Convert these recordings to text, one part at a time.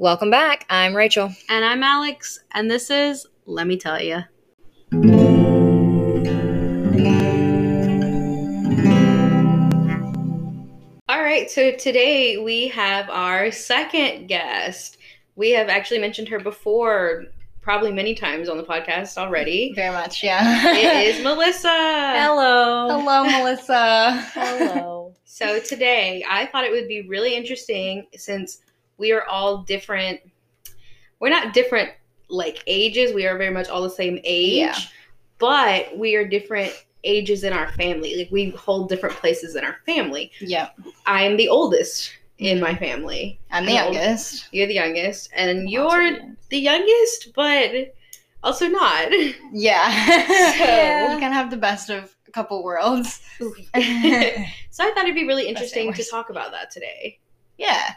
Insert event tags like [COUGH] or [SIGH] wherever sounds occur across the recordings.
Welcome back. I'm Rachel. And I'm Alex, and this is Let Me Tell You. All right, so today we have our second guest. We have actually mentioned her before, probably many times on the podcast already. Very much, yeah. It [LAUGHS] is Melissa. Hello. Hello, Melissa. [LAUGHS] Hello. So today I thought it would be really interesting since we are all different. We're not different like ages. We are very much all the same age. Yeah. But we are different ages in our family. Like we hold different places in our family. Yeah. I'm the oldest in my family. I'm the I'm youngest. You're the youngest, and Also you're the youngest. the youngest, but also not. [LAUGHS] Yeah. [LAUGHS] So- we can have the best of a couple worlds. [LAUGHS] so I thought it'd be really interesting to talk about that today. yeah.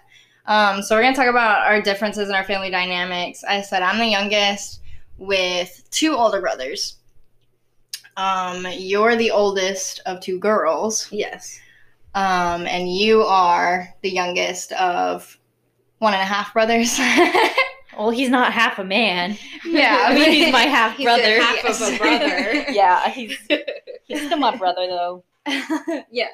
Um, so we're gonna talk about our differences in our family dynamics. I said I'm the youngest with two older brothers. Um, you're the oldest of two girls. Yes. Um, and you are the youngest of one and a half brothers. [LAUGHS] Well, he's not half a man. yeah, [LAUGHS] I mean, he's my half [LAUGHS] He's brother. half of a brother. yeah, he's he's still my brother though. yeah.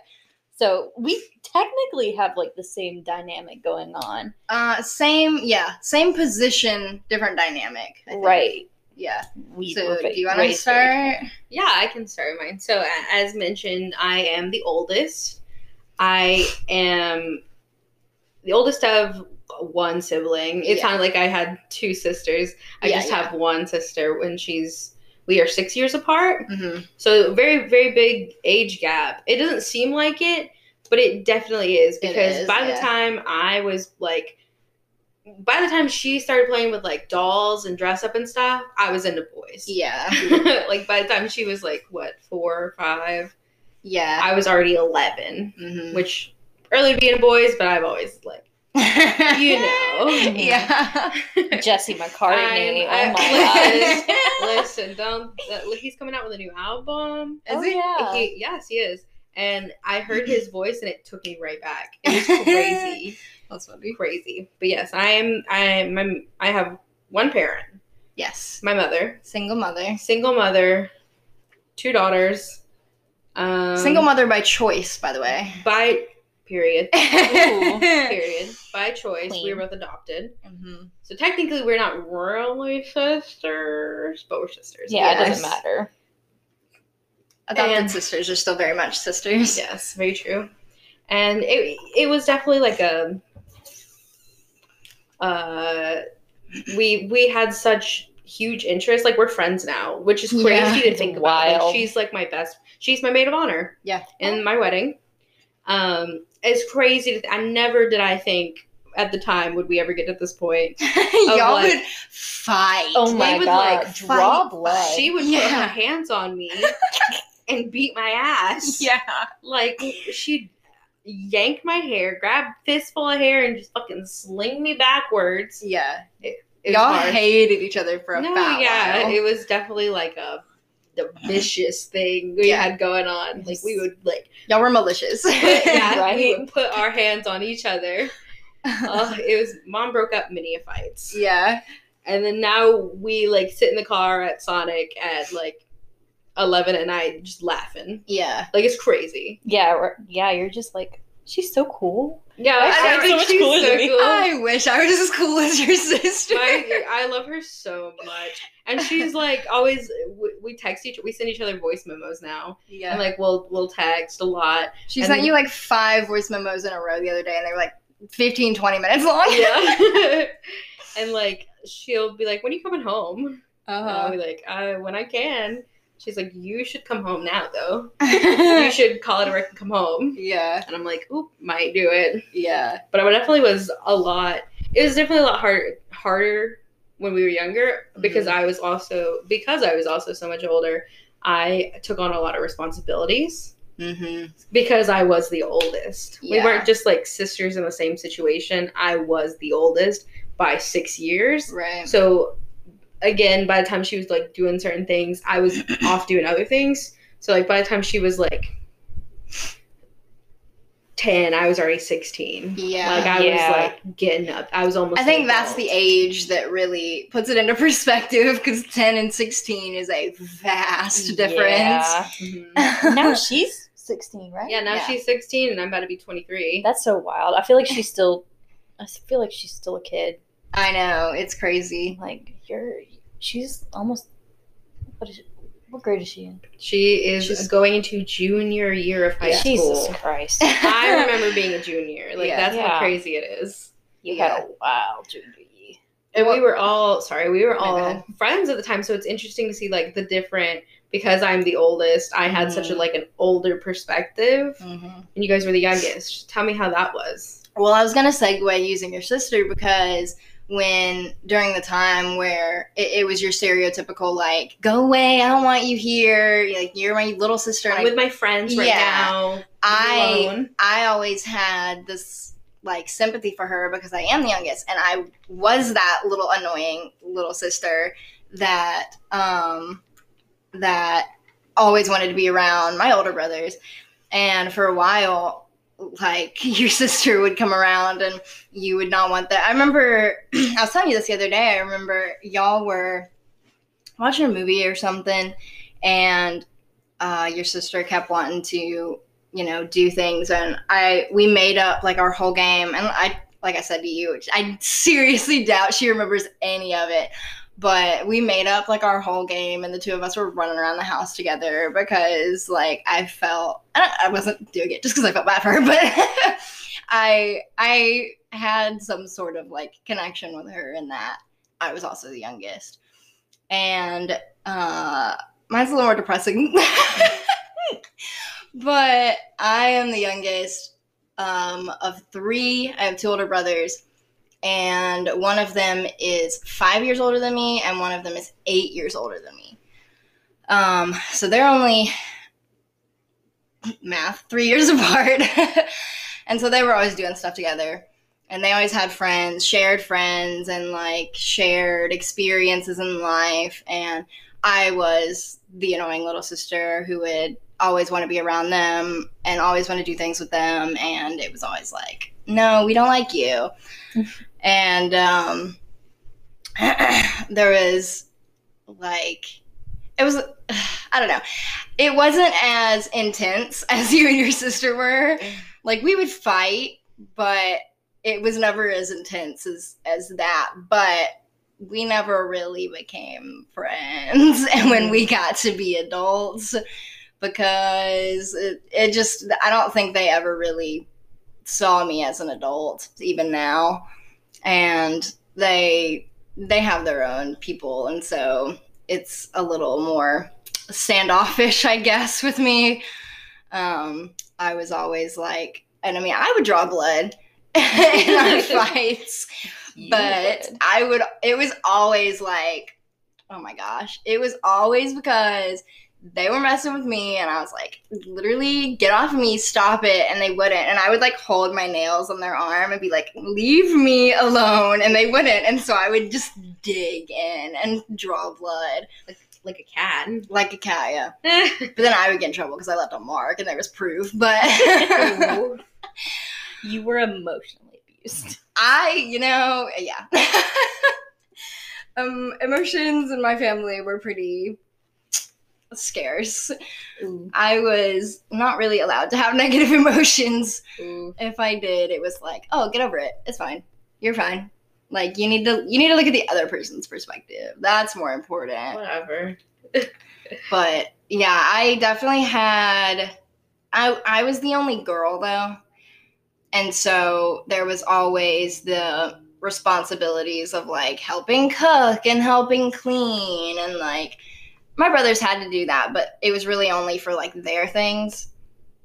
So we technically have like the same dynamic going on. Uh, same, yeah, same position, different dynamic. I think. Right. Yeah. We so, do you want to start? Yeah, I can start mine. So, as mentioned, I am the oldest. I am the oldest of one sibling. It's Yeah. not like I had two sisters. I Yeah, just yeah. have one sister when she's we are 6 years apart. Mm-hmm. So, very very big age gap. It doesn't seem like it, but it definitely is because is, by the time I was like by the time she started playing with like dolls and dress up and stuff, I was into boys. Yeah. [LAUGHS] like by the time she was like what four or five, Yeah. I was already eleven, mm-hmm. which early to be into boys, but I've always like [LAUGHS] you know. [LAUGHS] yeah. [LAUGHS] Jesse McCartney. I'm- oh my I- god. listen, don't. Uh, he's coming out with a new album. Is oh, he? yeah. He, yes, he is. And I heard his [CLEARS THROAT] voice, and it took me right back. It was crazy, That's funny. crazy. But yes, I am. I am. I'm, I have one parent, Yes. my mother, Single mother. single mother, two daughters. Um, Single mother by choice, by the way. by period. [LAUGHS] Ooh. period. By choice, we were both adopted. hmm So technically, we're not really sisters, but we're sisters. Yeah, it doesn't matter. Adopted And- sisters are still very much sisters. Yes, very true. And it it was definitely like a uh we we had such huge interest. Like we're friends now, which is crazy Yeah. to It's think about. Like, she's like my best. She's my maid of honor. Yeah. In my wedding, um, it's crazy. To th- I never did. I think at the time would we ever get to this point. [LAUGHS] Y'all like- would fight. Oh We my would, god. like, Draw fight. blood. She would put her hands on me [LAUGHS] and beat my ass. Yeah. Like she'd yank my hair, grab fistful of hair, and just fucking sling me backwards. Yeah. It was Y'all hard. hated each other for a no, yeah, while. it was definitely like a the vicious thing we Yeah. had going on. Like we would like, Y'all were malicious. [LAUGHS] yeah, [LAUGHS] we would put our hands on each other. [LAUGHS] Uh, it was mom broke up many fights, yeah. and then now we like sit in the car at Sonic at like eleven at night, just laughing. Yeah. Like it's crazy. yeah, yeah, you're just like, she's so cool. Yeah, I I, think so much she's cooler so than me. cool. I wish I was as cool as your sister. My, I love her so much, and she's like always. We, we text each, we send each other voice memos now, yeah. and like we'll we'll text a lot. she sent then- you like five voice memos in a row the other day, and they were like 15, 20 minutes long. Yeah, [LAUGHS] and like she'll be like, "When are you coming home?" And I'll Uh-huh. be like, uh, "When I can." She's like, "You should come home now, though. [LAUGHS] you should call it a work and come home." yeah. And I'm like, "Oop, might do it." Yeah. But it definitely was a lot. It was definitely a lot hard, harder when we were younger because I was also because I was also so much older. I took on a lot of responsibilities Mm-hmm. because I was the oldest. We weren't just like sisters in the same situation. I was the oldest by six years. Right. So again, by the time she was like doing certain things, I was [CLEARS THROAT] off doing other things. So like by the time she was like 10, I was already 16. Yeah. Like I Yeah. was like getting up. I was almost I think an that's the age that really puts it into [LAUGHS] perspective because 10 and 16 is a vast difference. Yeah. Mhm. now [LAUGHS] she's 16, right? Yeah, now Yeah. she's 16 and I'm about to be 23. That's so wild. I feel like she's still. I feel like she's still a kid. I know, it's crazy. Like you're. She's almost. What is? What grade is she in? She is She's- going into junior year of high Jesus school. Christ! I [LAUGHS] remember being a junior. Like Yeah. that's Yeah. how crazy it is. You Yeah. had a wild junior year. And we were all sorry, we were all bad. friends at the time, so it's interesting to see like the different because I'm the oldest, I had such a Mhm. like an older perspective. Mhm. And you guys were the youngest. Tell me how that was. Well, I was gonna segue using your sister because when during the time where it, it was your stereotypical like go away, I don't want you here, like you're my little sister, I'm I, with my friends right Yeah. now. I alone. I always had this like sympathy for her because I am the youngest, and I was that little annoying little sister that um that always wanted to be around my older brothers, and for a while like [LAUGHS] your sister would come around and you would not want that. I remember [CLEARS THROAT] I was telling you this the other day. I remember y'all were watching a movie or something, and uh, your sister kept wanting to, you know, do things, and I we made up like our whole game, and I like I said to you, I seriously doubt she remembers any of it. But we made up like our whole game, and the two of us were running around the house together because, like, I felt I, I wasn't doing it just because I felt bad for her, [LAUGHS] but I I had some sort of like connection with her in that I was also the youngest, and uh, mine's a little more depressing. [LAUGHS] but I am the youngest um, of three. I have two older brothers, and one of them is five years older than me, and one of them is eight years older than me. Um, so they're only math three years [LAUGHS] apart, and so they were always doing stuff together. And they always had friends, shared friends, and like shared experiences in life. And I was the annoying little sister who would always want to be around them and always want to do things with them. And it was always like, no, we don't like you. [LAUGHS] and um, [CLEARS THROAT] there was like, it was, [SIGHS] I don't know. It wasn't as intense [LAUGHS] as you and your sister were. [LAUGHS] Like, we would fight, but it was never as intense as, as that. But we never really became friends and when we got to be adults because it, it just i don't think they ever really saw me as an adult even now. And they they have their own people. And so it's a little more standoffish i guess [LAUGHS] with me. Um i was always like and i mean i would draw blood [LAUGHS] in our [LAUGHS] fights but I would it was always like oh my gosh. It was always because they were messing with me and I was like literally get off of me stop it and they wouldn't and I would like hold my nails on their arm and be like leave me alone and they wouldn't and so I would just dig in and draw blood like a cat. [LAUGHS] like a cat yeah [LAUGHS] but then I would get in trouble because I left a mark and there was proof but [LAUGHS] you were emotionally abused. I, you know, yeah. um, emotions in my family were pretty scarce. I was not really allowed to have [LAUGHS] negative emotions. Ooh. If I did, it was like, oh, get over it. It's fine. You're fine. Like you need to you need to look at the other person's perspective. That's more important. Whatever. [LAUGHS] But yeah, I definitely had I I was the only girl though. And so there was always the responsibilities of like helping cook and helping clean and like my brothers had to do that, but it was really only for like their things.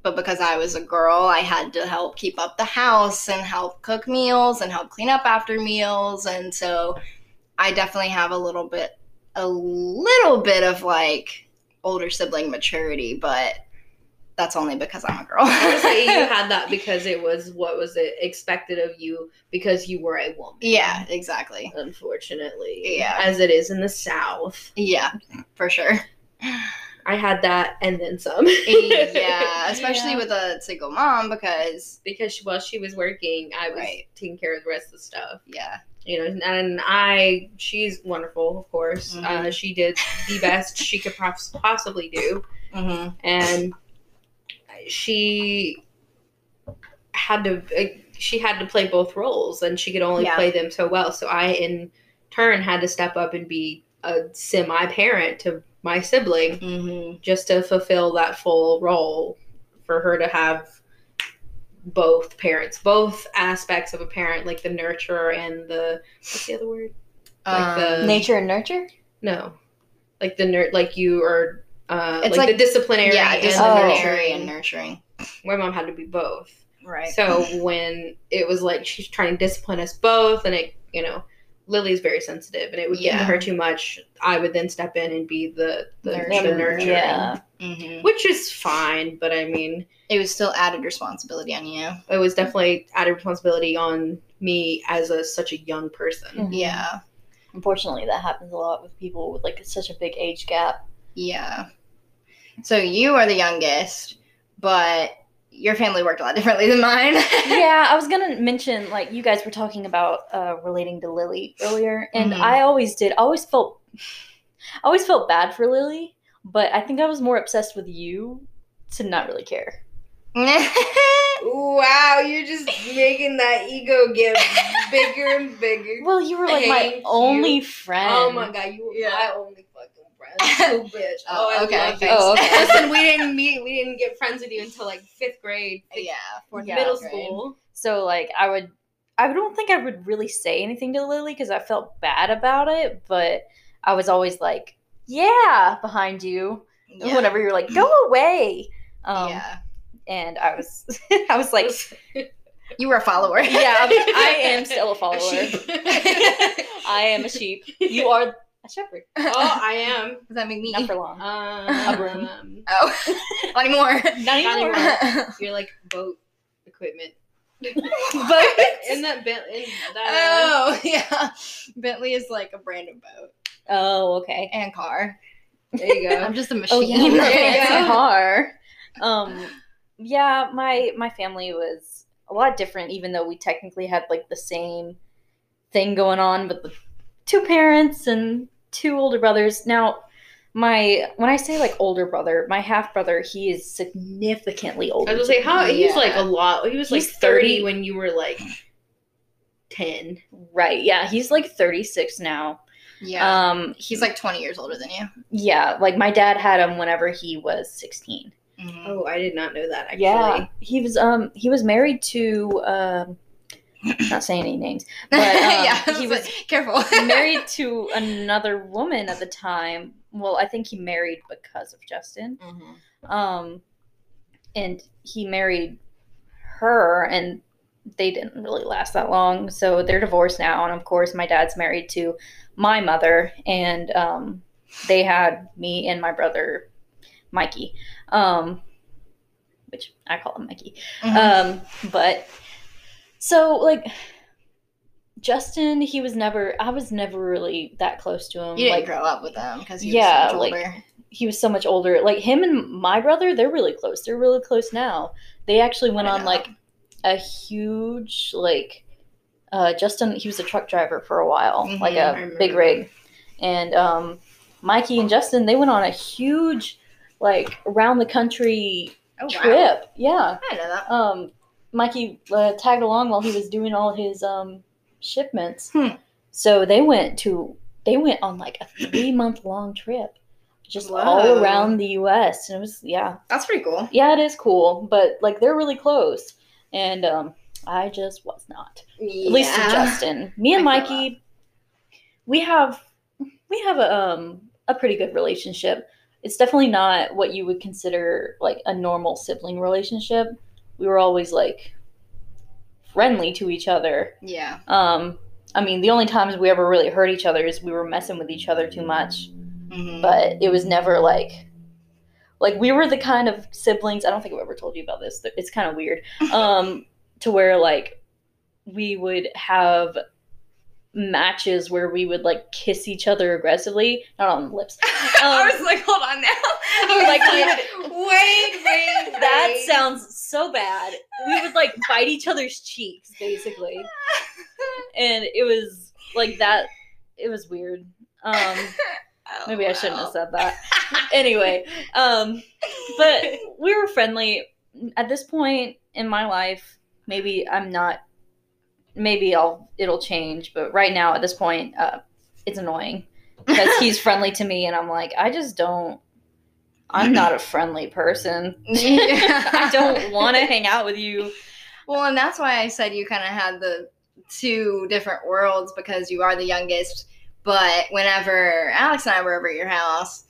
But because I was a girl, I had to help keep up the house and help cook meals and help clean up after meals. And so I definitely have a little bit a little bit of like older sibling maturity, but that's only because I'm a girl. Say you had that [LAUGHS] because it was what was it expected of you because you were a woman. yeah, exactly. Unfortunately. Yeah. As it is in the South. Yeah, for sure. I had that and then some. yeah, [LAUGHS] especially Yeah. with a single mom because because while she was working, I was Right. taking care of the rest of the stuff. yeah, You know, and I, she's wonderful, of course. Mhm. Uh, she did the best she could pos- possibly do, mm-hmm. and she had to. uh, She had to play both roles, and she could only Yeah. play them so well. So I, in turn, had to step up and be a semi-parent to my sibling, Mm-hmm. just to fulfill that full role for her to have both parents, both aspects of a parent, like the nurturer and the what's the other word? Like the- Um, Nature and nurture. No, like the nerd, like you are, uh, It's like, like- the disciplinary. yeah, and disciplinary and nurturing. My mom had to be both. Right. So when it was like she's trying to discipline us both, and it, you know, Lily's very sensitive, and it would get Yeah. to her too much. I would then step in and be the the, the Nurturer. nurturer, Yeah. hmm which is fine. But I mean, It was still added responsibility on you. it was definitely added responsibility on me as a such a young person. Mhm. Yeah. Unfortunately, that happens a lot with people with like such a big age gap. Yeah. So you are the youngest, but your family worked a lot [LAUGHS] differently than mine. [LAUGHS] yeah, I was gonna mention like you guys were talking about uh, relating to Lily earlier, and Mhm. I always did. I always felt, I always felt bad for Lily, but I think I was more obsessed with you to not really care. [LAUGHS] Wow, you're just making that ego get bigger and bigger. Well, you were like my you. only friend. Oh my god, you were Yeah. my only fucking [LAUGHS] bitch. Oh, Oh, I okay, love Oh, okay. [LAUGHS] Listen, we [LAUGHS] didn't meet. We didn't get friends with you until like fifth grade, fifth- yeah, fourth Yeah. middle grade. school. So like I would, I don't think I would really say anything to Lily because I felt bad about it, but I was always like, yeah, behind you. Yeah. Whenever you're like, [CLEARS THROAT] go away. Um, yeah. And I was, I was like, You were a follower. yeah, I'm- I am still a follower. oh, I am a sheep. You are a shepherd. Oh, [LAUGHS] I am. Does that make me? Not for long. Um, broom. Oh, [LAUGHS] not anymore. Not anymore. anymore. [LAUGHS] You're like boat equipment. but In that bit, in that. oh, yeah. Bentley is like a brand of boat oh, okay. and car. there you go. I'm just a Oh machine. yeah, There you go. car. Um, yeah, my my family was a lot different, even though we technically had like the same thing going on but the two parents and two older brothers. Now, my when I say like older brother, my half brother, he is significantly older. I was gonna say how he's Yeah. like a lot. He was like 30, 30. when you were like ten. right? Yeah, he's like thirty six now. yeah. Um, He's like 20 years older than you. yeah, like my dad had him whenever he was sixteen. Mhm. Oh, I did not know that actually. Yeah, he was um he was married to um not saying any names, [LAUGHS] but um, yeah, he was was careful. [LAUGHS] married to another woman at the time. Well, I think he married because of Justin. Mhm. Um, and he married her, and they didn't really last that long. So they're divorced now, and of course, my dad's married to my mother, and um, they had me and my brother, Mikey. Um, which I call him Mikey. Mhm. Um, but so like Justin, he was never I was never really that close to him. you didn't like grow up with him because he was Yeah, so much like- older. he was so much older. Like him and my brother, they're really close. They're really close now. They actually went I on know. like a huge like uh Justin he was a truck driver for a while, Mhm, like a big rig. And um Mikey and Justin, they went on a huge like around the country Oh, wow. trip. Yeah. I know that. um, Mikey uh, tagged along while he was doing all his um, shipments. Hmm. So they went to they went on like a three month long trip, just Whoa. all around the U.S. And it was yeah, That's pretty cool. yeah, it is cool. But like they're really close, and um, I just was not. At least Justin, me and I Mikey, we have we have a um a pretty good relationship. It's definitely not what you would consider like a normal sibling relationship. We were always like friendly to each other. Yeah. Um, I mean, the only times we ever really hurt each other is we were messing with each other too much. Mhm. But it was never like like we were the kind of siblings. I don't think I've ever told you about this. It's kind of weird. [LAUGHS] Um, to where like we would have matches where we would like kiss each other aggressively, not on the lips. [LAUGHS] I Um, was like, hold on now. I was like, [LAUGHS] we wait, wait, [LAUGHS] that wait. sounds so bad. We would like bite each other's cheeks, basically, and it was like that. It was weird. Um, Oh, maybe I shouldn't have said that. anyway, um, but we were friendly. At this point in my life, maybe I'm not. Maybe I'll it'll change, but right now at this point, uh, it's annoying because he's friendly to me, and I'm like, I just don't. I'm not a friendly person. Yeah. [LAUGHS] [LAUGHS] I don't want to hang out with you. Well, and that's why I said you kind of had the two different worlds because you are the youngest. But whenever Alex and I were over at your house,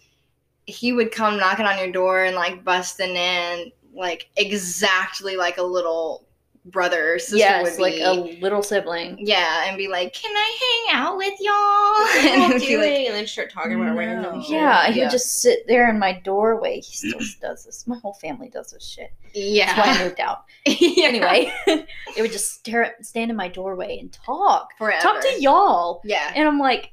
he would come knocking on your door and like busting in like exactly like a little brother or sister yes, would like be. a little sibling. yeah, and be like, "Can I hang out with y'all?" [LAUGHS] And you it be like, and then start talking about No. random shit. Yeah, he Yeah. would just sit there in my doorway. He still [CLEARS THROAT] does this. My whole family does this shit. That's why I yeah. moved out. [LAUGHS] yeah. Anyway, [LAUGHS] it would just stare at, stand in my doorway and talk. forever. Talk to y'all. Yeah. And I'm like,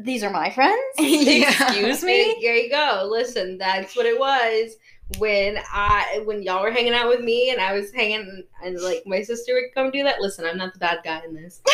these are my friends? Yeah. Excuse There, me? there you go. Listen, that's what it was when I when y'all were hanging out with me and I was hanging and like my sister would come do that. Listen, I'm not the bad guy in this. [LAUGHS]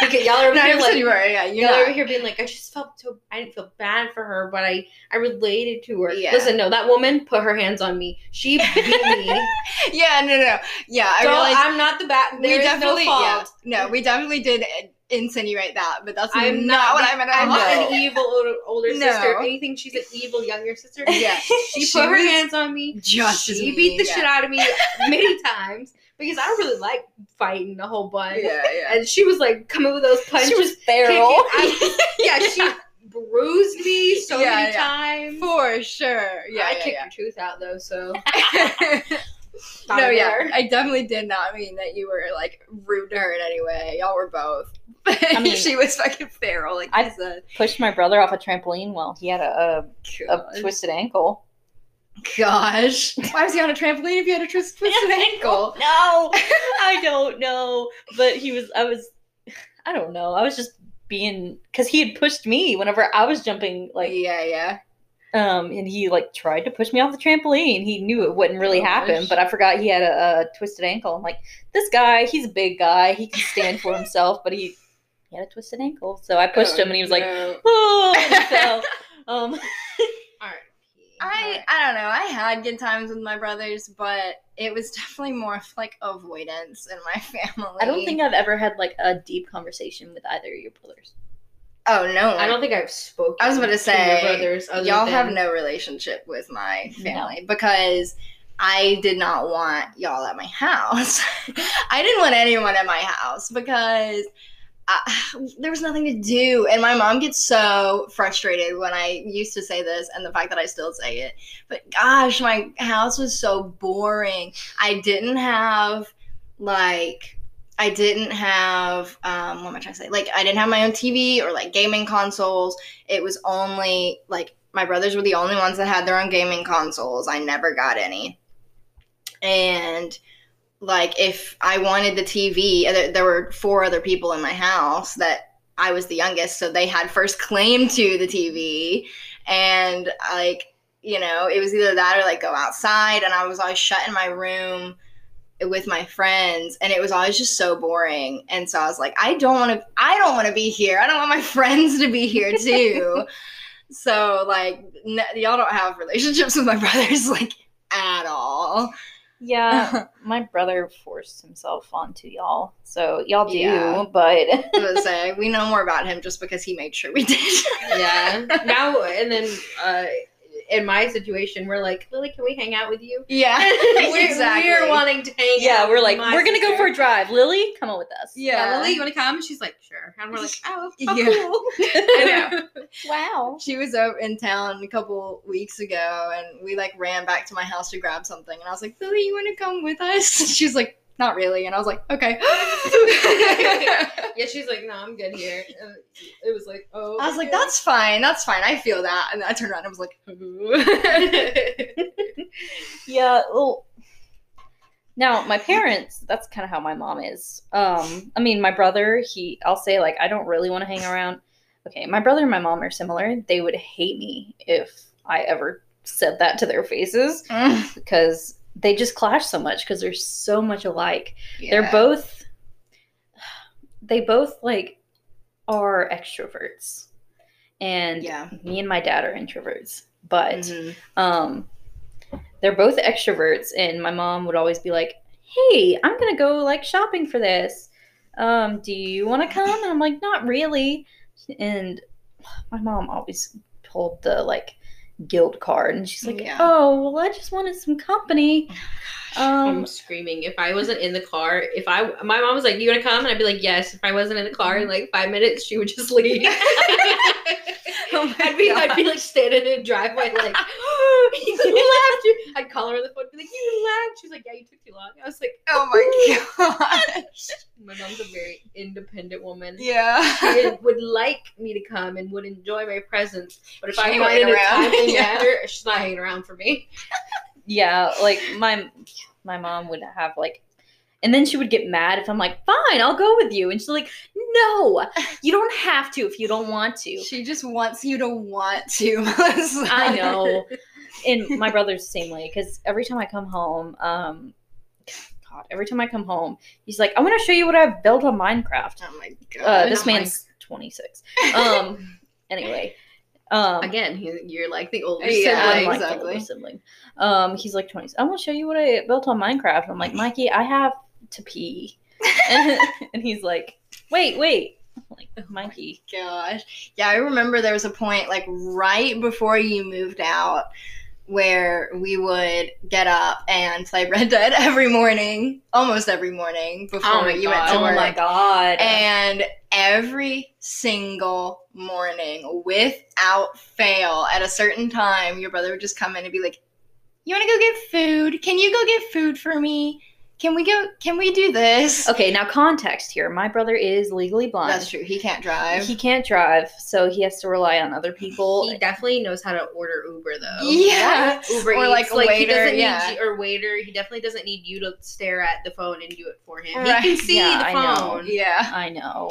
Because y'all are No, here like you were. Yeah, you're y'all over here being like, I just felt so I didn't feel bad for her, but I I related to her. Yeah. Listen, no, that woman put her hands on me. She beat me. [LAUGHS] yeah, no, no, yeah. I realized I'm not the bad. we definitely, no yeah, no, we definitely did insinuate that, but that's I'm not, not, what I meant I'm not an evil older, older No. sister. If anything, she's an evil younger sister. [LAUGHS] Yeah, [LAUGHS] She, She put her hands on me. just as she mean, beat the yeah. shit out of me many times because I don't really like fighting a whole bunch. Yeah, yeah. And she was like coming with those punches. She was feral. [LAUGHS] I- yeah, she bruised me so Yeah, many yeah. times. For sure. Yeah, I yeah, kicked your tooth out though, so no, yeah. I definitely did not mean that you were like rude to her in any way. Y'all were both. I [LAUGHS] mean- she was fucking feral, like I- I said. Pushed my brother off a trampoline while he had a, a, a twisted ankle. Gosh, [LAUGHS] why was he on a trampoline if you had a twist- twisted ankle? No, [LAUGHS] I don't know. But he was, I was, I don't know. I was just being, because he had pushed me whenever I was jumping, like, yeah, yeah. Um, and he like tried to push me off the trampoline. He knew it wouldn't really happen, Gosh. but I forgot he had a, a twisted ankle. I'm like, this guy, he's a big guy. He can stand for [LAUGHS] himself, but he, he had a twisted ankle. So I pushed him, and he was like, No. [LAUGHS] oh, and he fell. Um, [LAUGHS] Alright. I I don't know. I had good times with my brothers, but it was definitely more of like avoidance in my family. I don't think I've ever had like a deep conversation with either of your brothers. Oh no, I don't think I've spoken. I was about to your say, brothers. y'all have no relationship with my family because I did not want y'all at my house. [LAUGHS] I didn't want anyone at my house because I, there was nothing to do. And my mom gets so frustrated when I used to say this and the fact that I still say it. But gosh, my house was so boring. I didn't have like. I didn't have um, what am I trying to say? Like I didn't have my own TV or like gaming consoles it was only like my brothers were the only ones that had their own gaming consoles. I never got any. And like if I wanted the TV, uh, there, there were four other people in my house that I was the youngest, so they had first claim to the TV. And like, you know, it was either that or like go outside and I was always shut in my room with my friends and it was always just so boring and so i was like i don't want to i don't want to be here i don't want my [LAUGHS] friends to be here too [LAUGHS] so like n- y'all don't have relationships with my [LAUGHS] brothers like at all Yeah, my brother forced himself onto y'all, so y'all do. Yeah. But I was gonna say we know more about him just because he made sure we did Yeah. now and then, uh, in my situation, we're like, Lily, can we hang out with you? yeah [LAUGHS] we're, [LAUGHS] exactly we're wanting to hang yeah, out. we're like, we're gonna go for a drive. Lily, come on with us. Yeah, yeah Lily, you want to come? She's like, sure. And we're like, oh, how Yeah. cool. [LAUGHS] I know. Wow. she was over in town a couple weeks ago and we like ran back to my house to grab something and I was like, Lily, you wanna come with us? She was like, not really. And I was like, okay. [LAUGHS] yeah, she's like, no, I'm good here. And it was like, oh. I was like, that's fine, that's fine. I feel that. And I turned around and was like, [LAUGHS] [LAUGHS] Yeah. Well, Now, my parents, that's kind of how my mom is. Um, I mean, my brother, he, I'll say, like, I don't really want to hang around. Okay, my brother and my mom are similar. They would hate me if I ever said that to their faces Mm, because they just clash so much because they're so much alike. yeah. They're both, they both, like, are extroverts. And Yeah. me and my dad are introverts. But, Mhm. um they're both extroverts and my mom would always be like hey i'm gonna go like shopping for this um do you want to come and i'm like not really and my mom always pulled the like guild card. And she's like Yeah. oh well i just wanted some company oh um I'm screaming. If I wasn't in the car, if I my mom was like, "You gonna come?" and I'd be like, "Yes." If I wasn't in the car in like five minutes, she would just [LAUGHS] leave. [LAUGHS] Oh I'd be I'd be like standing in the driveway like, [LAUGHS] "You left." I'd call her on the phone, and be like, "You left." She's like, "Yeah, you took too long." I was like, Oh my gosh. "My mom's a very independent woman." Yeah. She would like me to come and would enjoy my presence, but if She I'm not in a Yeah. she's not hanging around for me. Yeah like my my mom would have like and then she would get mad if i'm like fine i'll go with you and she's like no you don't have to if you don't want to She just wants you to want to. [LAUGHS] I know. And my brother's the same way because every time I come home, um, God, every time I come home, he's like, "I want to show you what I've built on Minecraft." Oh my god. Uh, this man's 26. Um, anyway, [LAUGHS] um, Again, he- you're like the older Yeah, sibling. like exactly. older sibling. Um, he's like 20. I'm going to show you what I built on Minecraft. I'm like, Mikey, I have to pee, [LAUGHS] [LAUGHS] and he's like, Wait, wait. I'm like, Mikey. gosh. Yeah, I remember there was a point like right before you moved out where we would get up and play Red Dead [LAUGHS] every morning, almost every morning before Oh you God. went to work. Oh my god. And every single morning, without fail, at a certain time, your brother would just come in and be like, You wanna go get food? Can you go get food for me? Can we go can we do this? Okay, now context here. My brother is legally blind. That's true. He can't drive. He can't drive, so he has to rely on other people. He definitely knows how to order Uber though. Yeah. Uber Or, Eats. like, a like he waiter, doesn't yeah. need you, or waiter. He definitely doesn't need you to stare at the phone and do it for him. Right. He can see Yeah, the I know. phone. yeah. I know.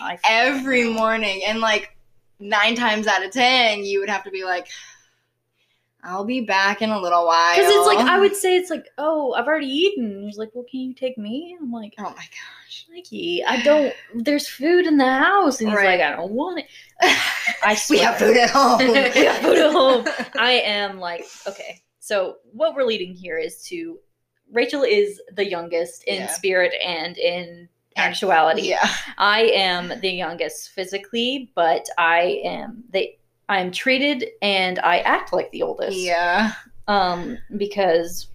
I Every know. morning. And like nine times out of ten, you would have to be like, I'll be back in a little while. Because it's like I would say it's like, oh, I've already eaten. He's like, well, can you take me? I'm like, Oh my gosh. Mikey, I don't. There's food in the house, and he's Right. like, I don't want it. [LAUGHS] I we have food at [LAUGHS] home. We have food at home. I am like, okay. So what we're leading here is to Rachel is the youngest in Yeah. spirit and in actuality. Yeah. I am the youngest physically, but I am they I'm treated and I act like the oldest. Yeah. Um because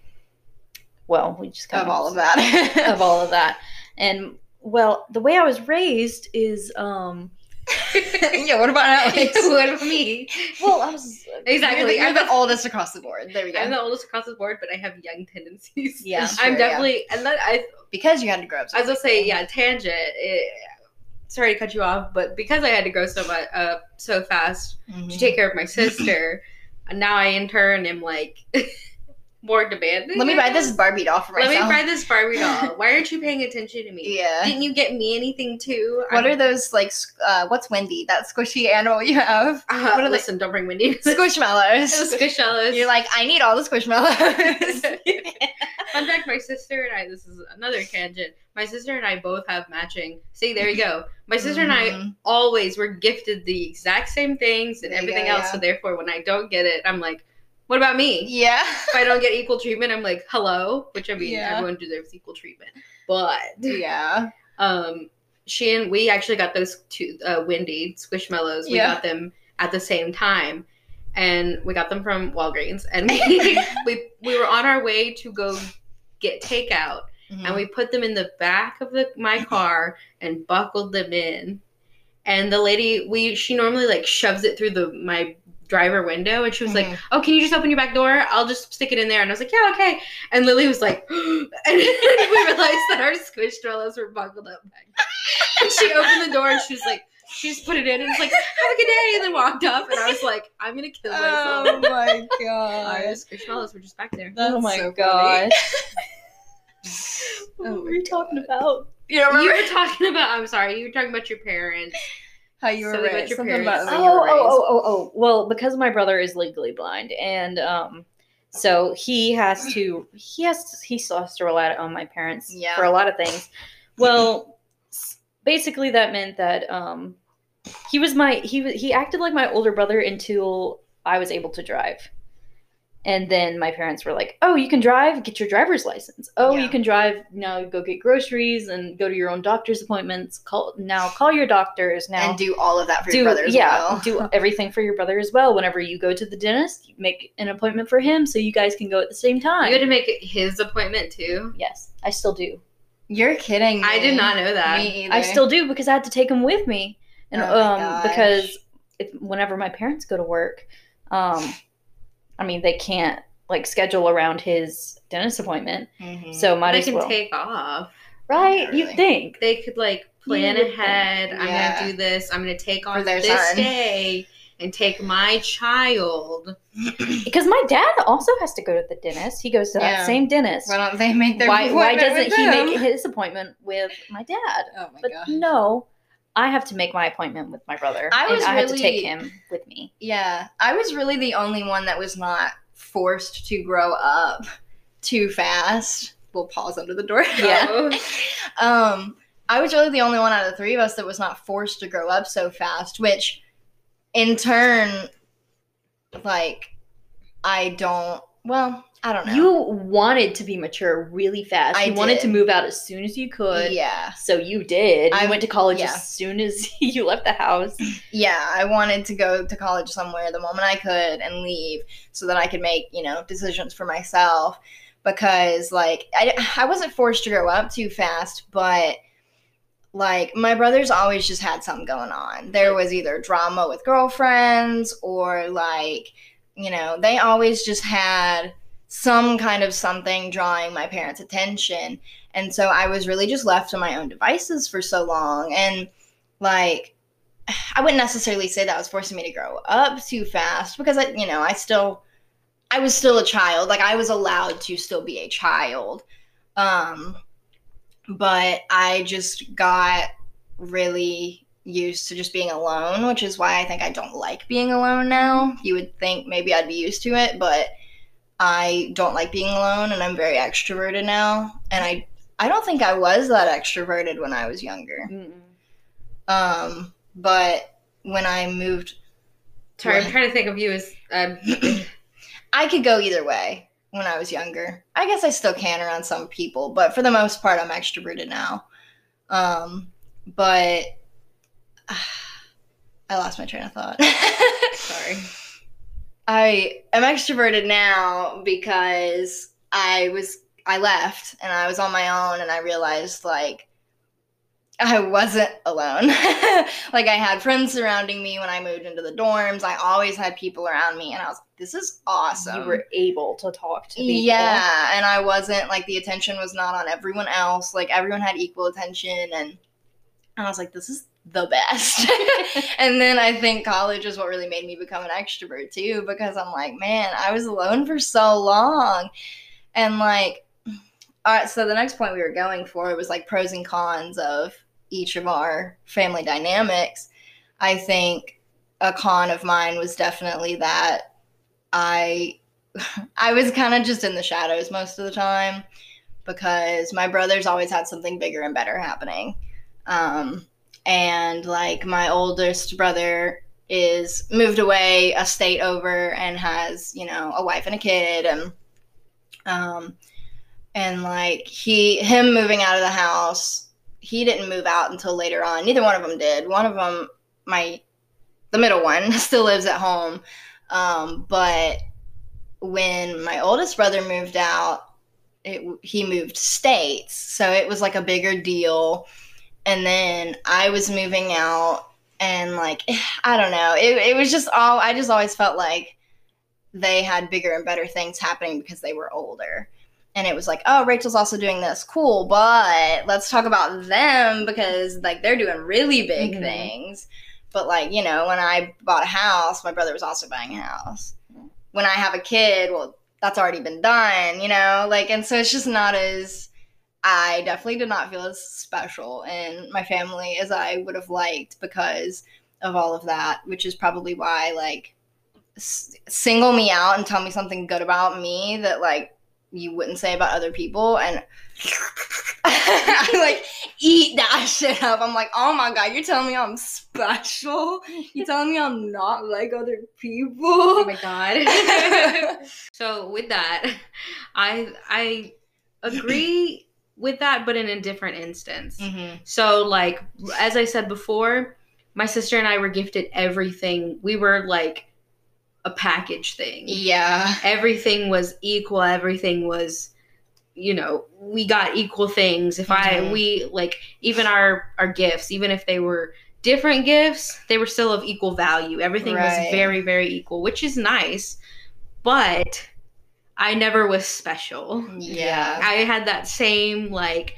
well, we just kind Of all of [LAUGHS] that. of all of that. And well, the way I was raised is um [LAUGHS] yeah, what about Alex? [LAUGHS] what about me? well, I was Exactly. You're the, you're I'm the oldest across the board. There we go. I'm the oldest across the board, but I have young tendencies. Yeah. It's I'm true, yeah. definitely, and that I, because you had to grow up. so as I say, yeah, tangent. It, sorry to cut you off, but because I had to grow so much, uh, so fast Mhm. to take care of my sister, and [CLEARS THROAT] now I in turn am like [LAUGHS] more demanding. Let me buy this Barbie doll for Let me buy this Barbie doll. [LAUGHS] Why aren't you paying attention to me? Yeah. Didn't you get me anything too? What I'm- are those like? Uh, what's Wendy? That squishy animal you have? Uh, what are they- listen, don't bring Wendy. [LAUGHS] Squishmallows. Squishallows. You're like, I need all the squishmallows. [LAUGHS] Fun fact: My sister and I. This is another tangent. My sister and I both have matching. See, there you go. My sister and I Mhm. always were gifted the exact same things and There everything go, else. yeah. So therefore, when I don't get it, I'm like, "What about me?" Yeah. If I don't get equal treatment, I'm like, "Hello," which I mean, Yeah. everyone deserves equal treatment. But Yeah. um, she and we actually got those two uh, Wendy Squishmallows. We Yeah. got them at the same time, and we got them from Walgreens. And we [LAUGHS] we, we were on our way to go get takeout, Mm-hmm. and we put them in the back of the my car and buckled them in. And the lady, we she normally like shoves it through the my driver window, and she was like, Mhm. "Oh, can you just open your back door? I'll just stick it in there." And I was like, "Yeah, okay." And Lily was like, [GASPS] and [LAUGHS] we realized that our squishmallows were buckled up back. And she opened the door and she was like, she just put it in and was like, "Have a good day," and then walked up. And I was like, "I'm gonna kill myself." Oh my god. [LAUGHS] Our god. squishmallows were just back there. That's oh my so gosh. [LAUGHS] What Oh were my you talking about? You You were talking about. I'm sorry. You were talking about your parents. How you were Something raised? your Something parents. about Oh, how you oh, raised. oh, oh, oh. Well, because my brother is legally blind, and um, so he has to, he has, to, he still has to rely on my parents Yeah. for a lot of things. Well, basically, that meant that um, he was my, he was, he acted like my older brother until I was able to drive. And then my parents were like, "Oh, you can drive. Get your driver's license. Oh, Yeah. you can drive now. Go get groceries and go to your own doctor's appointments. Call now. Call your doctors now and do all of that for do your brother as yeah well. do [LAUGHS] everything for your brother as well whenever you go to the dentist you make an appointment for him so you guys can go at the same time You had to make his appointment too. Yes, I still do. You're kidding me. I did not know that. Me either. i still do because i had to take him with me and Oh um because if, whenever my parents go to work um i mean they can't like schedule around his dentist appointment Mhm. so might they as can well take off. right Yeah, you really. think They could like plan You would ahead. I'm gonna do this. I'm gonna take For on their this son. day and take my child. [CLEARS THROAT] because my dad also has to go to the dentist he goes to Yeah. that same dentist Why don't they make their why, why doesn't he them? make his appointment with my dad? Oh my But god. no, I have to make my appointment with my brother. I was I have to take him with me. Yeah, I was really the only one that was not forced to grow up too fast. We'll pause under the door. Yeah. [LAUGHS] Um, I was really the only one out of the three of us that was not forced to grow up so fast, which in turn, like, I don't, well, I don't know. You wanted to be mature really fast. I you wanted to move out as soon as you could. yeah. So you did. You I- went to college yeah. as soon as [LAUGHS] you left the house. Yeah, I wanted to go to college somewhere the moment I could and leave so that I could make, you know, decisions for myself because like I I wasn't forced to grow up too fast, but like my brothers always just had something going on. There was either drama with girlfriends or like, you know, they always just had some kind of something drawing my parents' attention. And so I was really just left to my own devices for so long and like [SIGHS] I wouldn't necessarily say that was forcing me to grow up too fast because I, you know, I still, I was still a child. Like I was allowed to still be a child. Um, but I just got really used to just being alone, which is why I think I don't like being alone now. You would think maybe I'd be used to it, but I don't like being alone and I'm very extroverted now. And I, I don't think I was that extroverted when I was younger. Um, but when I moved, Sorry, I'm trying to think of you as. Um, [CLEARS THROAT] I could go either way when I was younger. I guess I still can around some people, but for the most part, I'm extroverted now. Um, but [SIGHS] I lost my train of thought. [LAUGHS] sorry. I am extroverted now because I was I left and I was on my own and I realized like I wasn't alone. [LAUGHS] like I had friends surrounding me when I moved into the dorms. I always had people around me and I was like, this is awesome. You were able to talk to people. Yeah, and I wasn't like the attention was not on everyone else. Like everyone had equal attention and and I was like, this is the best. [LAUGHS] and then I think college is what really made me become an extrovert too, because I'm like, man, I was alone for so long. And like all right, so the next point we were going for was like pros and cons of each of our family dynamics. I think a con of mine was definitely that I [LAUGHS] I was kind of just in the shadows most of the time because my brothers always had something bigger and better happening. Um, and like my oldest brother is moved away a state over and has, you know, a wife and a kid and um and like he him moving out of the house, he didn't move out until later on. Neither one of them did. One of them my the middle one [LAUGHS] still lives at home. Um, but when my oldest brother moved out, it, he moved states, so it was like a bigger deal. And then I was moving out, and like [SIGHS] I don't know, it, it was just all I just always felt like they had bigger and better things happening because they were older. And it was like, oh, Rachel's also doing this, cool, but let's talk about them because like they're doing really big Mhm. things. But like, you know, when I bought a house, my brother was also buying a house. When I have a kid, well, that's already been done, you know? Like and so it's just not as I definitely did not feel as special in my family as I would have liked because of all of that, which is probably why like s- single me out and tell me something good about me that like you wouldn't say about other people and I [LAUGHS] like eat that [LAUGHS] shit up. I'm like, oh my god, you're telling me I'm special? You're telling me I'm not like other people. [LAUGHS] Oh my god. so with that, I I agree with that, but in a different instance. mm-hmm. So like as I said before, my sister and I were gifted everything. We were like a package thing. Yeah. Everything was equal. Everything was you know, we got equal things. If I Mhm. we like even our our gifts, even if they were different gifts, they were still of equal value. Everything Right. was very very equal, which is nice. But I never was special. Yeah. I had that same like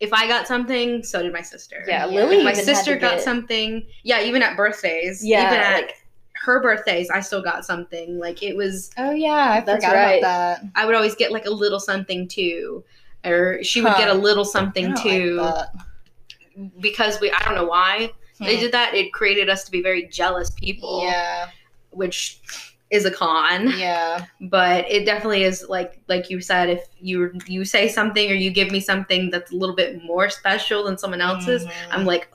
if I got something, so did my sister. Yeah, Yeah. Lily. If my sister got get- something, yeah, even at birthdays, Yeah, even at like- her birthdays, I still got something. Like it was, Oh yeah, I That's forgot right. about that. I would always get like a little something too, or she would Huh. get a little something don't too, like because we, I don't know why they Hmm. did that. It created us to be very jealous people, Yeah, which is a con. yeah, but it definitely is like like you said if you you say something or you give me something that's a little bit more special than someone else's Mhm. i'm like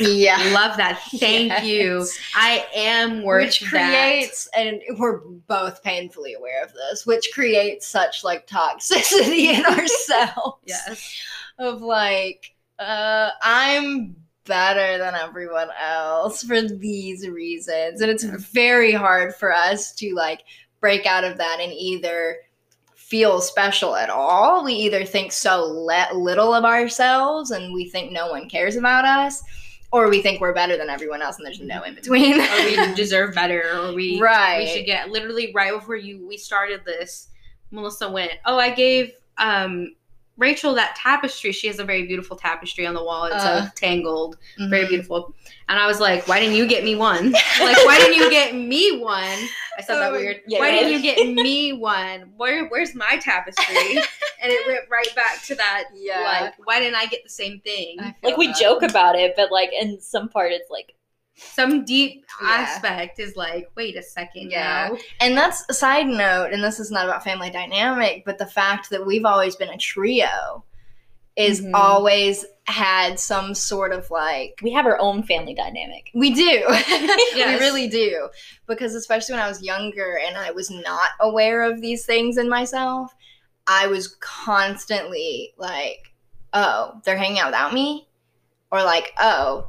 yeah. I [LAUGHS] love that thank you i am worth Which that. creates, and we're both painfully aware of this, which creates such like toxicity in [LAUGHS] ourselves. yes Of like, uh, I'm better than everyone else for these reasons. And it's very hard for us to like break out of that and either feel special at all. We either think so le- little of ourselves and we think no one cares about us, or we think we're better than everyone else and there's no in between. or we [LAUGHS] deserve better or we right. we should get literally right before you we started this melissa went oh i gave um rachel that tapestry she has a very beautiful tapestry on the wall it's Uh. a tangled very Mhm. beautiful. And I was like, why didn't you get me one? like, why didn't you get me one? I said that Oh, weird. yeah, why yeah. didn't you get me one? Where where's my tapestry? [LAUGHS] and it went right back to that. Yeah. Like, why didn't I get the same thing? I feel like we that. joke about it, but like in some part, it's like Some deep Yeah. aspect is like, wait a second. Yeah. now. And that's a side note, and this is not about family dynamic, but the fact that we've always been a trio is Mhm. always had some sort of like we have our own family dynamic. we do. [LAUGHS] Yes. We really do. Because especially when I was younger and I was not aware of these things in myself, I was constantly like, oh, they're hanging out without me? Or like, oh,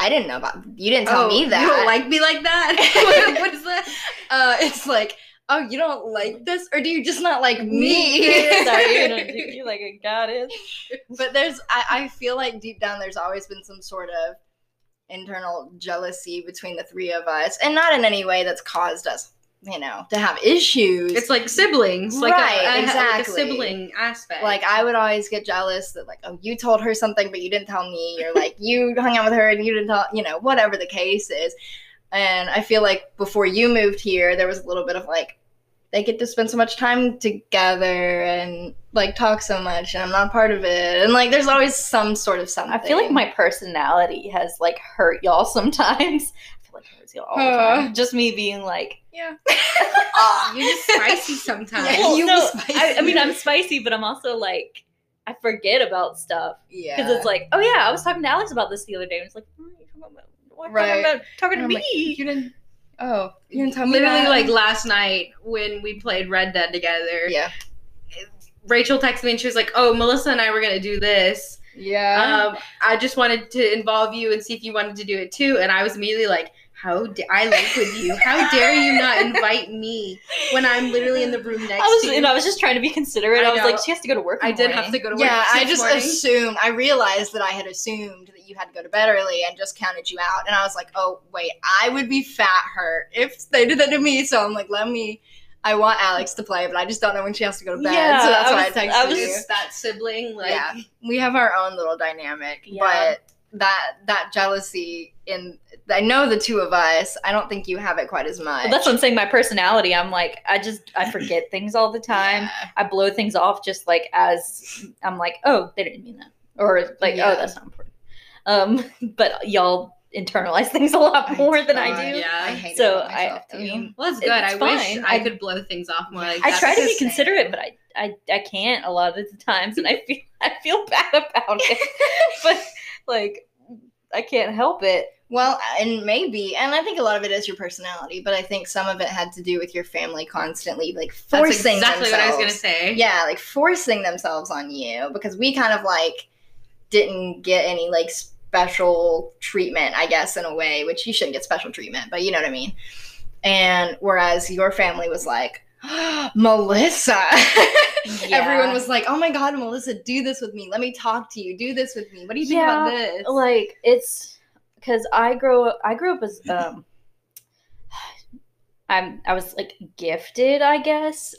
I didn't know about you didn't tell Oh, me that. You don't like me like that? [LAUGHS] [LAUGHS] what, what is that? uh, it's like, oh, you don't like this, or do you just not like me? [LAUGHS] Sorry, you're gonna do you like a goddess. but there's, I, I feel like deep down, there's always been some sort of internal jealousy between the three of us, and not in any way that's caused us, you know, to have issues. It's like siblings. Like Right, a, a, like a exactly. sibling aspect. like I would always get jealous that like, oh, you told her something, but you didn't tell me, or [LAUGHS] like you hung out with her and you didn't tell, you know, whatever the case is. And I feel like before you moved here, there was a little bit of like, they get to spend so much time together and like talk so much, and I'm not part of it. And like, there's always some sort of something. I feel like my personality has like hurt y'all [LAUGHS] sometimes. I feel like it hurts y'all the Huh. time. Just me being like, yeah. [LAUGHS] You're just spicy [LAUGHS] sometimes. Yeah, well, you no, be spicy. I, I mean, I'm spicy, but I'm also like, I forget about stuff yeah, because it's like, oh yeah, I was talking to Alex about this the other day, and it's like, what are you talking? What Right. talking about talking to me? like, you didn't. Oh, you didn't tell me. Literally, that? like last night when we played Red Dead together, yeah, Rachel texted me and she was like, "Oh, Melissa and I were gonna do this. yeah. Um, I just wanted to involve you and see if you wanted to do it too." And I was immediately like, "How da- I live with you? How dare you not [LAUGHS] invite me when I'm literally in the room next I was, to you?" and I was just trying to be considerate. I I, was know. like, she has to go to work. in I the did morning. have to go to work. Yeah, I just morning. assumed. I realized that I had assumed that you had to go to bed early and just counted you out. And I was like, oh wait, I would be fat hurt if they did that to me. So I'm like, let me. I want Alex to play, but I just don't know when she has to go to bed. Yeah, so that's I why I was- texted I was you. Just that sibling, like yeah, we have our own little dynamic, Yeah. but that that jealousy in I know the two of us. I don't think you have it quite as much. Well, that's what I'm saying. My personality, I'm like, I just I forget things all the time. Yeah. I blow things off just like as I'm like, oh, they didn't mean that, or like, Yeah. oh, that's not important. Um, [LAUGHS] but y'all internalize [LAUGHS] things a lot I more than I don't. Yeah. I hate So, it about I- myself, I mean, Well, that's good. It's I wish fine. I I- could blow things off more like I try to be the same. considerate, but I, I I can't a lot of the times, and I feel [LAUGHS] I feel bad about it. but like, I can't help it. Well, and maybe, and I think a lot of it is your personality, but I think some of it had to do with your family constantly like That's forcing exactly what I was gonna say. Yeah, like forcing themselves on you because we kind of like didn't get any like special treatment, I guess, in a way, which you shouldn't get special treatment, but you know what I mean. And whereas your family was like, [GASPS] Melissa. [LAUGHS] Everyone was like, "Oh my god, Melissa, do this with me. Let me talk to you. Do this with me. What do you think about this?" like it's because I grew up. I grew up as [LAUGHS] um. I'm. I was like gifted, I guess.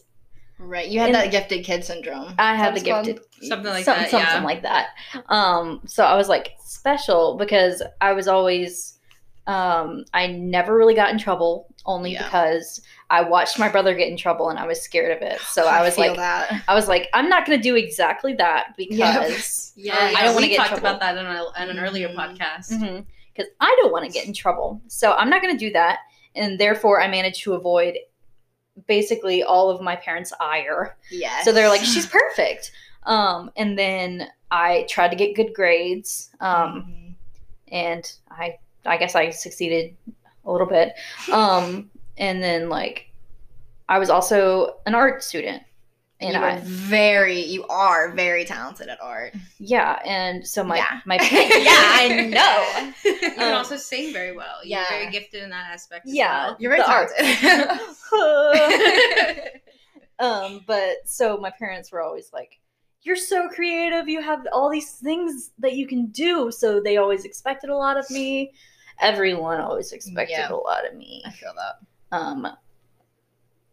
right, you had in- that gifted kid syndrome. I had the Is that what it's gifted, Something like some- that, something yeah. like that. Um, so I was like special because I was always, um, I never really got in trouble only Yeah. because I watched my brother get in trouble and I was scared of it. So [SIGHS] called? I was like, that. I was like, I'm not gonna do exactly that because [LAUGHS] Yeah, I don't wanna we get talked trouble. about that in, a, in an earlier Mhm. podcast. because I don't want to get in trouble. So I'm not going to do that. And therefore, I managed to avoid basically all of my parents' ire. Yes. So they're like, she's perfect. Um, and then I tried to get good grades. Um, Mhm. and I, I guess I succeeded a little bit. Um, and then like, I was also an art student. And you were I, very, you are very talented at art. yeah. And so my, Yeah. my, [LAUGHS] yeah, I [LAUGHS] know. you can Um, also sing very well. You're yeah. very gifted in that aspect. As Yeah. well. You're very The talented. [LAUGHS] um but so my parents were always like you're so creative you have all these things that you can do so they always expected a lot of me everyone always expected Yeah. a lot of me I feel that. Um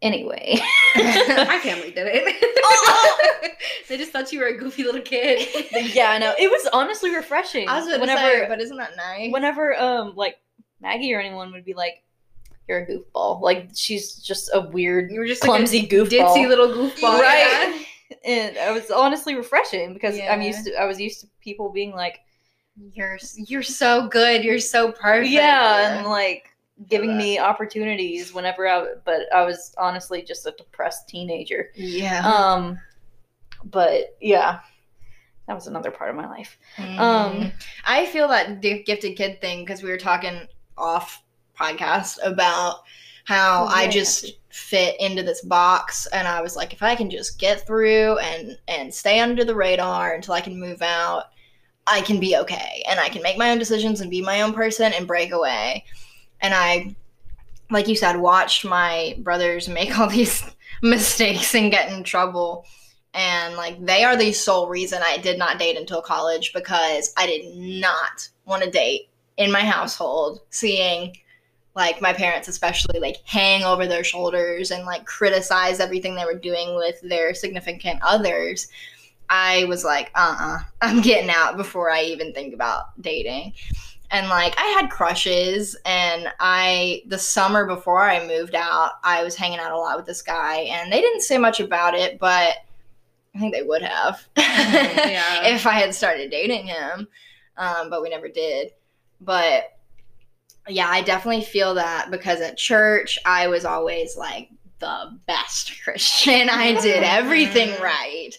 anyway [LAUGHS] [LAUGHS] My family did it. [LAUGHS] they just thought you were a goofy little kid. yeah i know it was honestly refreshing I was whenever say, but isn't that nice? whenever um like maggie or anyone would be like you're a goofball like she's just a weird You were just clumsy like goofball ditzy little goofball, right and it was honestly refreshing because i'm used to i was used to people being like You're you're so good. You're so perfect. yeah, and like giving me opportunities whenever I but I was honestly just a depressed teenager. yeah. Um but yeah. That was another part of my life. Um, Um I feel that the gifted kid thing because we were talking off podcast about how Oh, I just fit into this box and I was like if I can just get through and and stay under the radar until I can move out I can be okay and I can make my own decisions and be my own person and break away and I like you said watched my brothers make all [LAUGHS] these mistakes and get in trouble. And like they are the sole reason I did not date until college because I did not want to date in my household seeing like my parents especially like hang over their shoulders and like criticize everything they were doing with their significant others. I was like uh-uh I'm getting out before I even think about dating and like I had crushes and I the summer before I moved out I was hanging out a lot with this guy and they didn't say much about it but I think they would have [LAUGHS] Yeah. if I had started dating him, um, but we never did. But yeah, I definitely feel that because at church I was always like the best [LAUGHS] Christian. I did everything Mhm. right.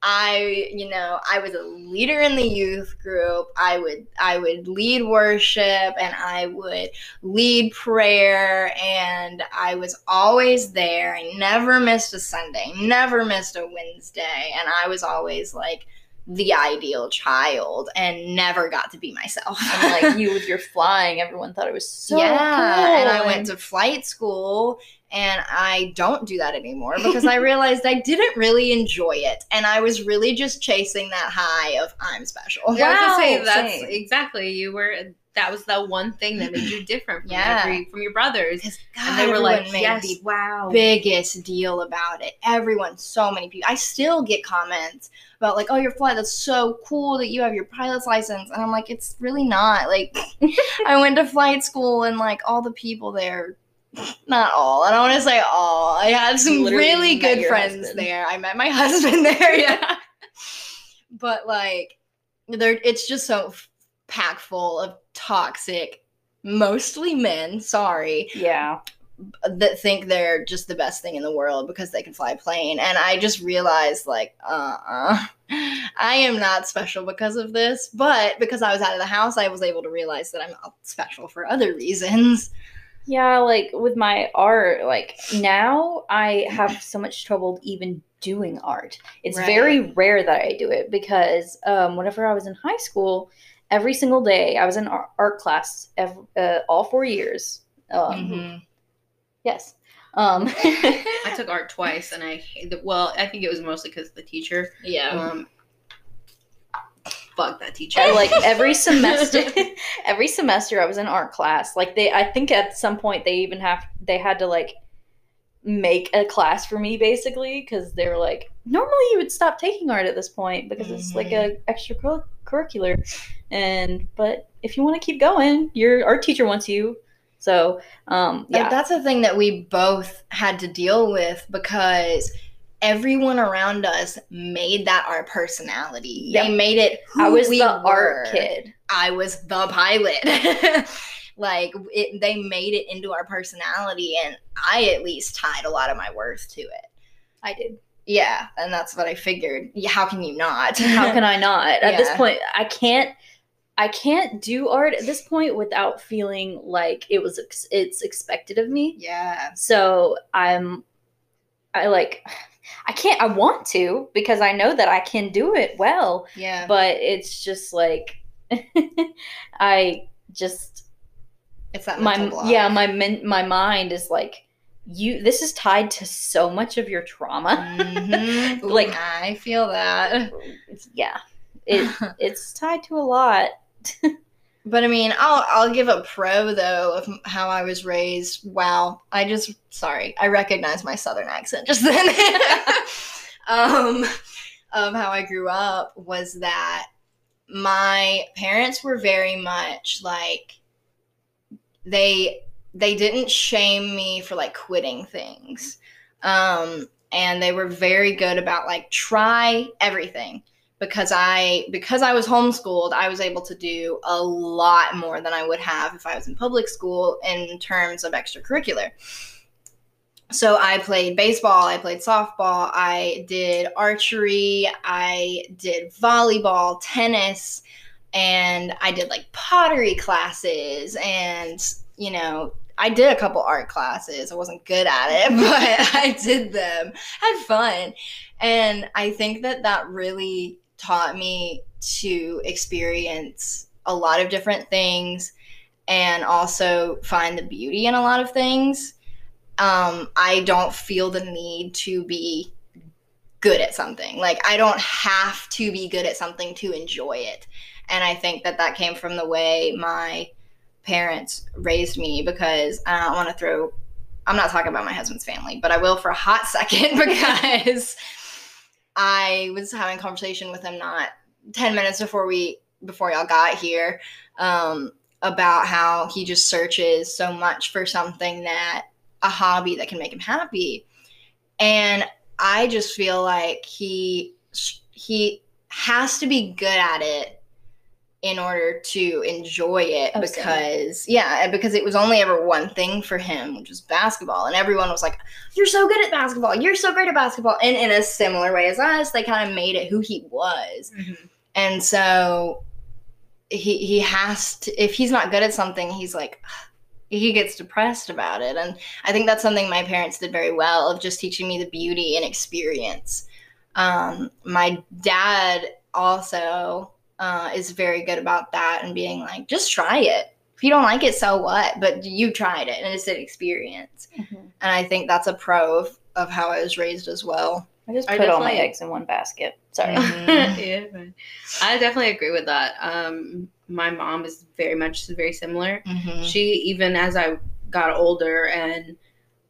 I, you know, I was a leader in the youth group. I would I would lead worship and I would lead prayer and I was always there. I never missed a Sunday, never missed a Wednesday, and I was always like the ideal child and never got to be myself. And like [LAUGHS] you with your flying, everyone thought it was so yeah, cool. and I went to flight school and I don't do that anymore because I realized I didn't really enjoy it and I was really just chasing that high of I'm special. Yeah, I was gonna say that's same. exactly you were. that was the one thing that made you different from Yeah. every from your brothers. 'Cause And they were like, made yes, the wow. biggest deal about it. Everyone, so many people. I still get comments about like, "Oh, your flight. That's so cool that you have your pilot's license." And I'm like, it's really not. Like, [LAUGHS] I went to flight school, and like all the people there, not all. I don't want to say all. I had some literally really good friends husband. there. I met my [LAUGHS] husband there. Yeah, but like, there, it's just so f- packed full of toxic, mostly men. Sorry Yeah. that think they're just the best thing in the world because they can fly a plane and i just realized like uh-uh i am not special because of this but because i was out of the house i was able to realize that i'm special for other reasons Yeah, like with my art, like now I have so much trouble even doing art. It's Right. very rare that I do it because um, whenever I was in high school, every single day I was in art class ev- uh, all four years. Um, Mhm. Yes. Um, I took art twice, and I well, I think it was mostly because the teacher. yeah Um, fuck that teacher. I, like every [LAUGHS] semester every semester i was in art class like they i think at some point they even have they had to like make a class for me basically because they were like normally you would stop taking art at this point because it's like a extracurricular. And but if you want to keep going your art teacher wants you. So um But yeah. that's the thing that we both had to deal with because everyone around us made that our personality Yep. they made it i was we the were. art kid I was the pilot. [LAUGHS] like it, they made it into our personality, and I at least tied a lot of my worth to it. i did Yeah, and that's what I figured. How can you not? [LAUGHS] how can I not? At this point, I can't. I can't do art at this point without feeling like it was ex- it's expected of me. yeah, So I'm, I like, I can't. I want to because I know that I can do it well, yeah, but it's just like, [LAUGHS] I just it's that my block. yeah my my mind is like you. This is tied to so much of your trauma. [LAUGHS] Mhm. Like- I feel that. Yeah, it it's tied to a lot. [LAUGHS] But I mean, I'll I'll give a pro though of how I was raised. Wow, I just sorry, I recognize my southern accent just then. [LAUGHS] um, of how I grew up was that my parents were very much like they they didn't shame me for like quitting things. Um, and they were very good about like try everything because I because I was homeschooled, I was able to do a lot more than I would have if I was in public school in terms of extracurricular. So I played baseball, I played softball, I did archery, I did volleyball, tennis, and I did like pottery classes and you know, I did a couple art classes. I wasn't good at it, [LAUGHS] but I did them. Had fun. And I think that that really taught me to experience a lot of different things and also find the beauty in a lot of things. Um, I don't feel the need to be good at something. Like, I don't have to be good at something to enjoy it. And I think that that came from the way my parents raised me because I don't want to throw I'm not talking about my husband's family, but I will for a hot [LAUGHS] second [LAUGHS] because I was having a conversation with him not 10 minutes before we before y'all got here um, about how he just searches so much for something that a hobby that can make him happy. And I just feel like he he has to be good at it in order to enjoy it Oh, same. because yeah because it was only ever one thing for him which was basketball and everyone was like you're so good at basketball. You're so great at basketball. And in a similar way as us they kind of made it who he was. And so he he has to if he's not good at something he's like he gets depressed about it. And i think that's something my parents did very well of just teaching me the beauty and experience. Um, my dad also uh, is very good about that and being like just try it if you don't like it so what but you tried it and it's an experience and i think that's a pro of, of how i was raised as well I just I put all my eggs in one basket. Sorry. Mhm. [LAUGHS] [LAUGHS] yeah. I definitely agree with that. Um, my mom is very much very similar. Mhm. She even as I got older and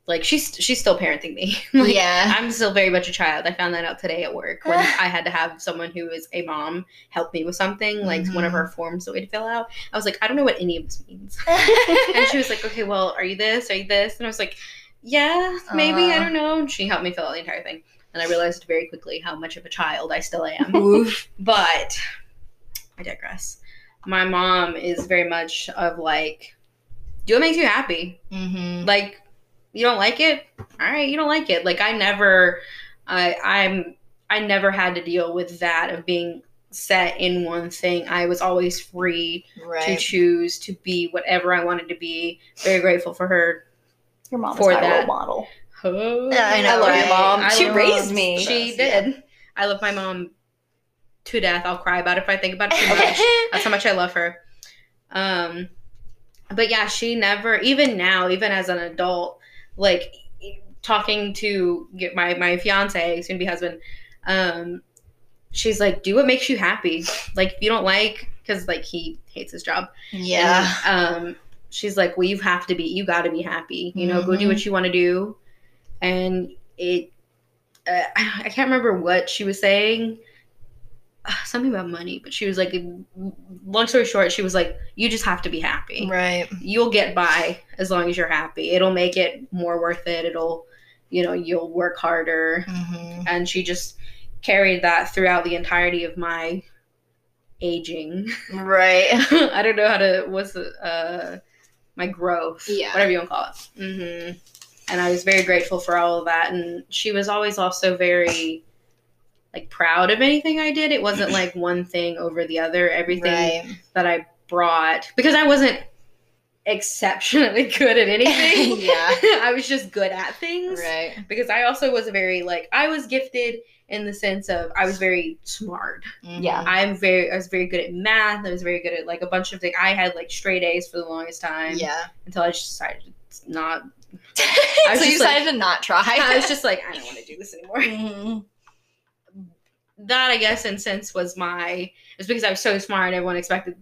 like she's she's still parenting me. [LAUGHS] like, yeah. I'm still very much a child. I found that out today at work when [SIGHS] I had to have someone who is a mom help me with something, like one of our forms that we had to fill out. I was like, I don't know what any of this means. [LAUGHS] and she was like, Okay, well, are you this? Are you this? And I was like, Yeah, maybe. I Uh. don't know. And she helped me fill out the entire thing. And I realized very quickly how much of a child I still am. Oof. but I digress. My mom is very much of like, do what makes you happy Mhm. like you don't like it all right you don't like it like i never i i'm i never had to deal with that of being set in one thing i was always free to choose to be whatever i wanted to be very grateful for her Your mom For that. role model. Yeah, I know, I love right? your mom. I she love raised moms. me. she Yeah. did i love my mom to death i'll cry about it if i think about it too [LAUGHS] much That's how much I love her. Um, but yeah, she never, even now, even as an adult, like talking to get my my fiance, soon to be husband, um, she's like, do what makes you happy. Like if you don't like, because like he hates his job. yeah. And, um, she's like, well, you have to be, you got to be happy. You know, go do what you want to do, and it. Uh, I can't remember what she was saying. [SIGHS] Something about money, but she was like, long story short, she was like, you just have to be happy. Right. You'll get by as long as you're happy. It'll make it more worth it. It'll, you know, you'll work harder. Mhm. And she just carried that throughout the entirety of my aging. Right. [LAUGHS] I don't know how to what's the uh my growth, Yeah. whatever you want to call it. Mm-hmm. And I was very grateful for all of that. And she was always also very like proud of anything I did. It wasn't like [CLEARS THROAT] one thing over the other. Everything Right. that I brought because I wasn't exceptionally [LAUGHS] good at anything. [LAUGHS] Yeah. [LAUGHS] I was just good at things Right. because I also was a very like I was gifted in the sense of I was very smart. Yeah. I'm very I was very good at math. I was very good at like a bunch of things. I had like straight A's for the longest time Yeah. until I just decided to not. so you just like- decided to not try. I was just like I don't want to do this anymore. Mhm. That I guess in sense was my it's because I was so smart. Everyone expected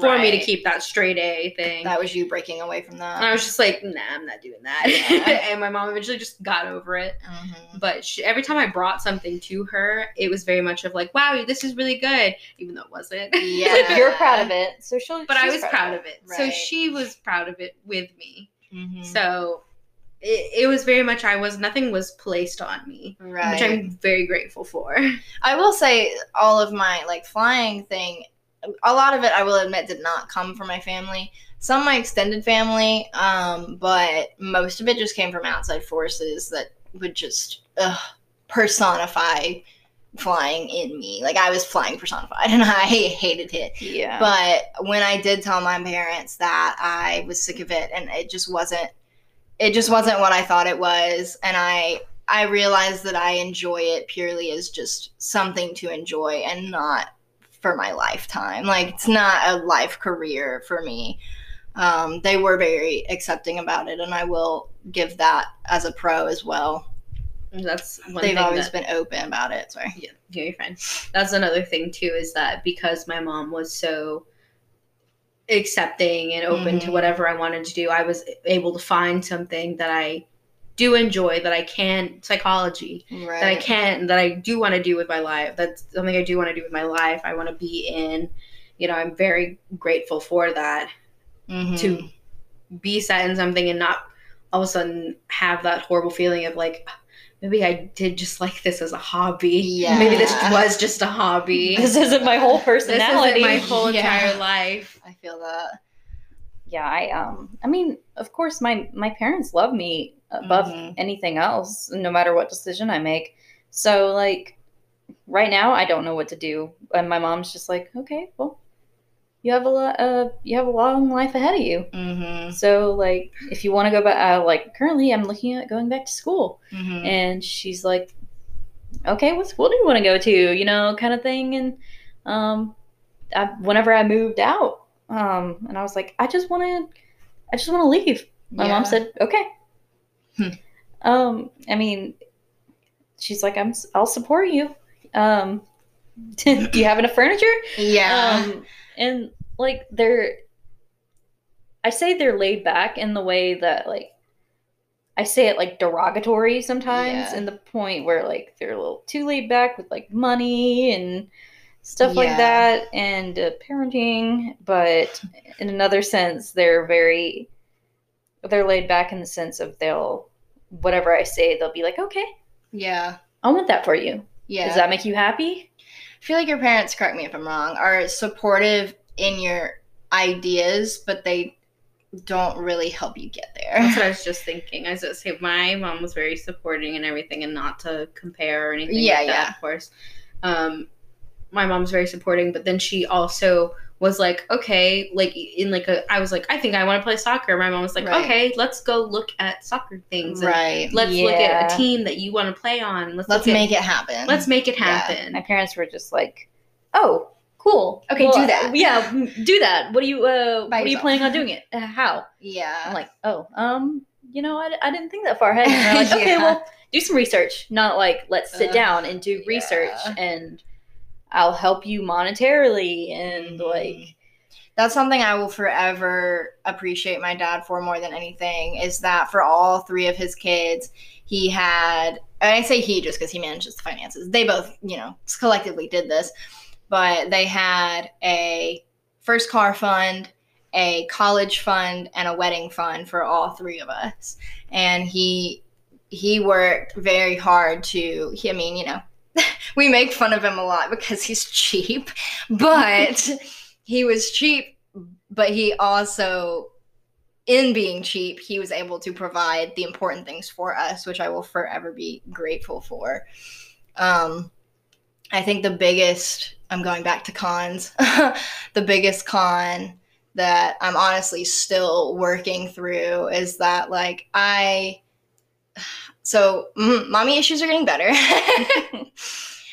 for me to keep that straight A thing. That was you breaking away from that. and I was just like, nah, I'm not doing that. Yeah. [LAUGHS] and my mom eventually just got over it. Mhm. But she, every time I brought something to her, it was very much of like, wow, this is really good, even though it wasn't. Yeah. You're proud of it, so she'll. but I was proud of it. So Right. she was proud of it with me. Mhm. So it, it was very much I was nothing was placed on me, right. which I'm very grateful for. [LAUGHS] I will say all of my like flying thing, a lot of it I will admit did not come from my family. Some my extended family, um, but most of it just came from outside forces that would just ugh, personify flying in me. Like I was flying personified, [LAUGHS] and I hated it. Yeah. But when I did tell my parents that I was sick of it and it just wasn't it just wasn't what I thought it was and I I realized that I enjoy it purely as just something to enjoy and not for my lifetime. Like it's not a life career for me. Um, they were very accepting about it and I will give that as a pro as well. That's one They've always that, been open about it. Sorry. yeah, yeah, you're fine. That's another thing too is that because my mom was so accepting and open to Mhm. whatever I wanted to do, I was able to find something that I do enjoy that I can psychology Right. that I can that I do want to do with my life. That's something I do want to do with my life. I want to be in. You know, I'm very grateful for that Mhm. to be set in something and not all of a sudden have that horrible feeling of like maybe I did just like this as a hobby. Yeah. Maybe this was just a hobby. [LAUGHS] this isn't my whole personality. This isn't my whole Yeah. entire life. I feel that. yeah, I um, I mean, of course, my my parents love me above Mhm. anything else, no matter what decision I make. So like, right now, I don't know what to do, and my mom's just like, okay, well, you have a lot, of you have a long life ahead of you. Mhm. So like, if you want to go back, uh, like currently, I'm looking at going back to school, Mhm. and she's like, okay, what school do you want to go to? You know, kind of thing. And um, I, whenever I moved out, um, and I was like, I just want to, I just want to leave. My mom said, okay. Hmm. Um, I mean, she's like, I'm, I'll support you. Um, [LAUGHS] do you have enough furniture? Yeah. Um, and like they're I say they're laid back in the way that like I say it like derogatory sometimes Yeah. in the point where like they're a little too laid back with like money and stuff like that and uh, parenting, but in another sense they're very they're laid back in the sense of they'll whatever I say they'll be like, "Okay, Yeah. I want that for you. Yeah. Does that make you happy?" Feel like your parents, correct me if I'm wrong, are supportive in your ideas, but they don't really help you get there. That's what I was just thinking. I was just say my mom was very supporting and everything, and not to compare or anything. Yeah, like that, yeah. Of course, um, my mom's very supporting, but then she also was like, okay, like in like a, I was like, I think I want to play soccer. My mom was like, Right. okay, let's go look at soccer things. Right. Let's look at a team that you want to play on. Let's Let's look at- make it happen. Let's make it Yeah. happen. My parents were just like, "Oh, cool. Okay, do that." Yeah, do that. What do you uh By what are you planning on doing it? Uh, how?" Yeah. I'm like, "Oh, um, you know, I, I didn't think that far ahead." And they're [LAUGHS] "Okay, well, do some research. Not like let's sit Uh, down and do research yeah. and I'll help you monetarily and Mhm. like that's something I will forever appreciate my dad for more than anything is that for all three of his kids, he had, and I say he just because he manages the finances. They both, you know, collectively did this, but they had a first car fund, a college fund, and a wedding fund for all three of us. And he, he worked very hard to, he, I mean, you know, [LAUGHS] we make fun of him a lot because he's cheap, but [LAUGHS] he was cheap, but he also, in being cheap, he was able to provide the important things for us, which I will forever be grateful for. Um, I think the biggest, I'm going back to cons, [LAUGHS] the biggest con that I'm honestly still working through is that, like, I, so mm, mommy issues are getting better. [LAUGHS]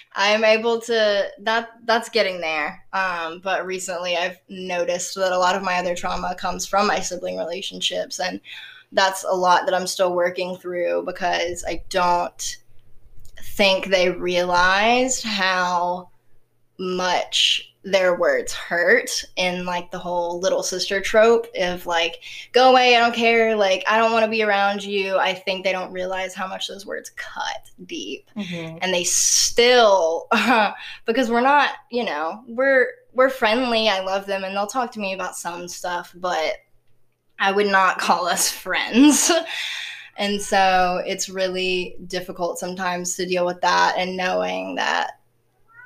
[LAUGHS] I'm able to that that's getting there. Um, but recently I've noticed that a lot of my other trauma comes from my sibling relationships and that's a lot that I'm still working through because I don't think they realized how much their words hurt in like the whole little sister trope of like go away i don't care like i don't want to be around you. I think they don't realize how much those words cut deep. Mm-hmm. And they still [LAUGHS] because we're not you know we're we're friendly i love them and they'll talk to me about some stuff but i would not [LAUGHS] call us friends. [LAUGHS] And so it's really difficult sometimes to deal with that and knowing that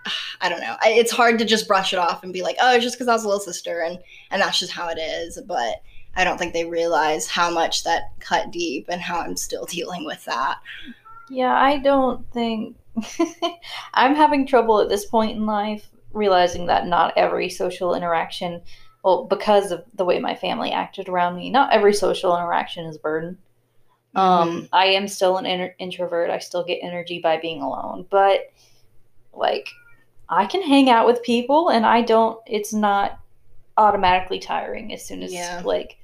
[SIGHS] i don't know. I- it's hard to just brush it off and be like oh it's just because i was a little sister and and that's just how it is. But i don't think they realize how much that cut deep and how i'm still [LAUGHS] dealing with that. Yeah, I don't think [LAUGHS] I'm having trouble at this point in life realizing that not every social interaction, well, because of the way my family acted around me, not every social interaction is a burden. Um, I am still an introvert. I still get energy by being alone, but like I can hang out with people and I don't it's not automatically tiring as soon as Yeah. like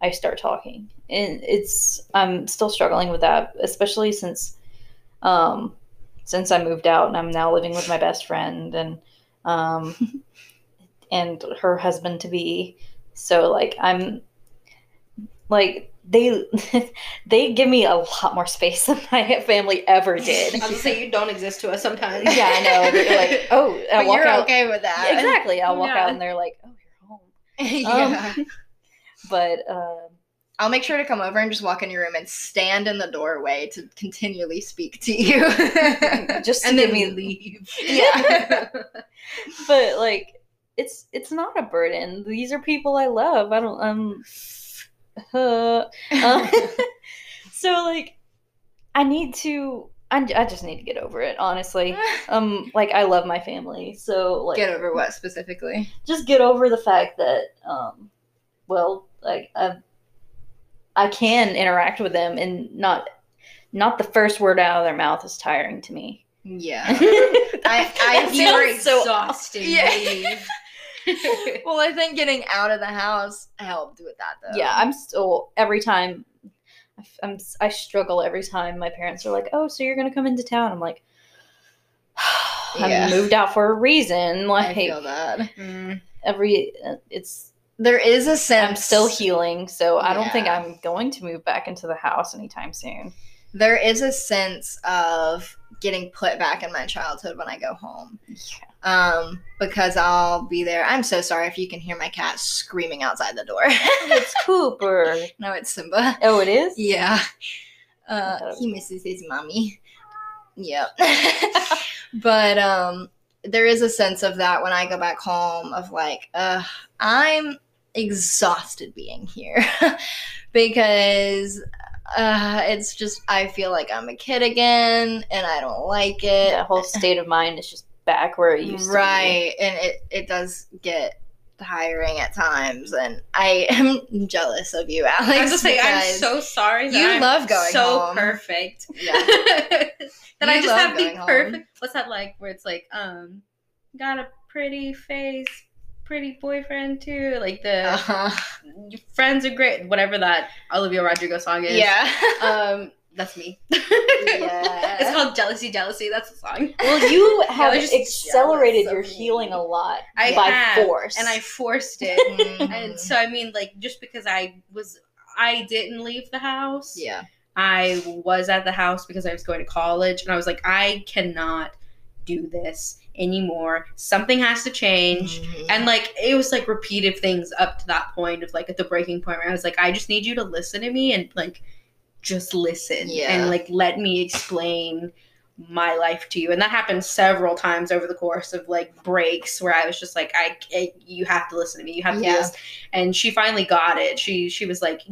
I start talking. And it's I'm still struggling with that, especially since um since I moved out and I'm now living with my best friend and um [LAUGHS] and her husband to be. So like I'm like they [LAUGHS] they give me a lot more space than my family ever [LAUGHS] did. I was gonna say you don't exist to us sometimes. [LAUGHS] yeah, I know. They're like, oh, I but walk you're out. okay with that Yeah, exactly. I'll walk Yeah. out and they're like, oh, you're home. yeah. Um, But um, I'll make sure to come over and just walk in your room and stand in the doorway to continually speak to you. just to and then me we leave. Yeah. but like it's it's not a burden. These are people I love. I don't um uh, um, [LAUGHS] so like I need to I, I just need to get over it, honestly. [LAUGHS] Um like I love my family. So like Get over what specifically? just get over the fact that um well like I I can interact with them and not not the first word out of their mouth is tiring to me. Yeah. [LAUGHS] I, I You were so exhausted. Yeah. [LAUGHS] Well, I think getting out of the house helped with that though. yeah i'm still every time i'm i struggle every time my parents are like oh so you're gonna come into town i'm like [SIGHS] i Yeah. moved out for a reason [LAUGHS] I like feel that. Mm. every uh, it's There is a sense. I'm still healing, so I don't think I'm going to move back into the house anytime soon. There is a sense of getting put back in my childhood when I go home. Um, because I'll be there. I'm so sorry if you can hear my cat screaming outside the door. It's [LAUGHS] Cooper. no, it's Simba. Oh, it is. Yeah. Uh, he misses his mommy. Yep. [LAUGHS] but um, there is a sense of that when I go back home of like, uh, I'm exhausted being here [LAUGHS] because uh, it's just I feel like I'm a kid again and I don't like it. That whole state of mind is just back where it used right, and it it does get tiring at times, and I [LAUGHS] am jealous of you, Alex. I have to say, I'm so sorry. That You I'm love going so home. perfect. Yeah. [LAUGHS] that I just have the going home. perfect. What's that like? Where it's like, um, got a pretty face, pretty boyfriend too. Like the Uh-huh. friends are great. Whatever that Olivia Rodrigo song is. Yeah. [LAUGHS] Um, that's me. Yeah. It's called Jealousy, Jealousy. That's the song. Well, you [LAUGHS] have just accelerated your healing a lot I by have, force. and I forced it. [LAUGHS] Mhm. and so I mean, like, just because I was, I didn't leave the house. yeah. I was at the house because I was going to college, and I was like, I cannot do this anymore. Something has to change. Mhm. And like it was like repeated things up to that point of like at the breaking point where I was like, I just need you to listen to me and like just listen Yeah. and like let me explain my life to you. And that happened several times over the course of like breaks where I was just like, I, I you have to listen to me. You have to Yeah. do this. And she finally got it. She she was like,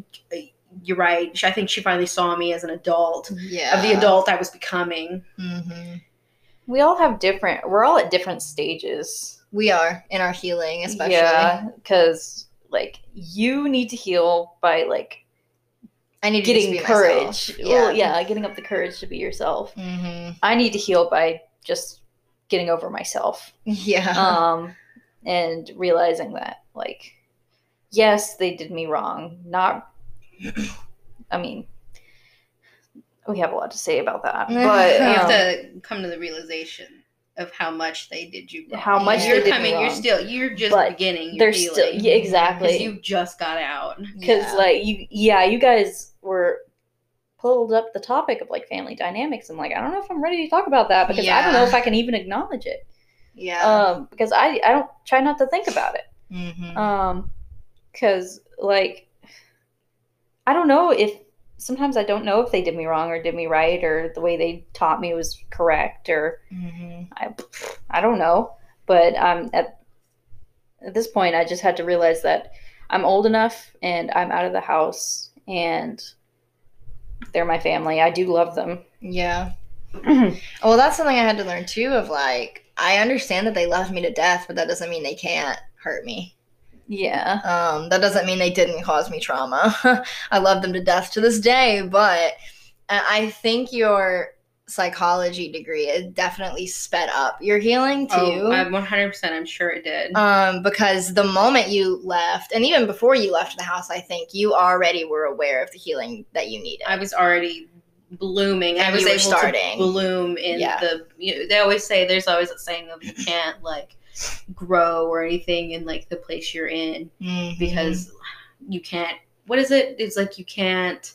you're right. She- I think she finally saw me as an adult yeah. of the adult I was becoming. Mhm. we all have different. We're all at different stages. We are in our healing, especially. Yeah, because like you need to heal by like I need to getting courage. myself. Well, yeah, getting up the courage to be yourself. hmm I need to heal by just getting over myself. [LAUGHS] Yeah. um, and realizing that, like, yes, they did me wrong. Not, I mean, we have a lot to say about that, [LAUGHS] but you have um, to come to the realization of how much they did you wrong. How much you're they did me coming you're still you're just But beginning they're your still yeah, exactly you just got out because Yeah. like you yeah you guys were pulled up the topic of like family dynamics and like i don't know if i'm ready to talk about that because i don't know if i can even acknowledge it yeah. um because i i don't try not to think about it Mhm. um because like i don't know if sometimes i don't know if they did me wrong or did me right or the way they taught me was correct or Mhm. i i don't know but um at at this point i just had to realize that i'm old enough and i'm out of the house and they're my family i do love them Yeah. [CLEARS THROAT] Well, that's something I had to learn too. Of like, I understand that they love me to death, but that doesn't mean they can't hurt me. Yeah Um, that doesn't mean they didn't cause me trauma. [LAUGHS] I love them to death to this day, but I think your psychology degree it definitely sped up your healing too. oh i'm 100% i'm sure it did um, because the moment you left, and even before you left the house, I think you already were aware of the healing that you needed. i was already blooming i was able starting. to bloom in Yeah. the you know, they always say there's always a saying of you can't like grow or anything in like the place you're in Mhm. because you can't what is it it's like you can't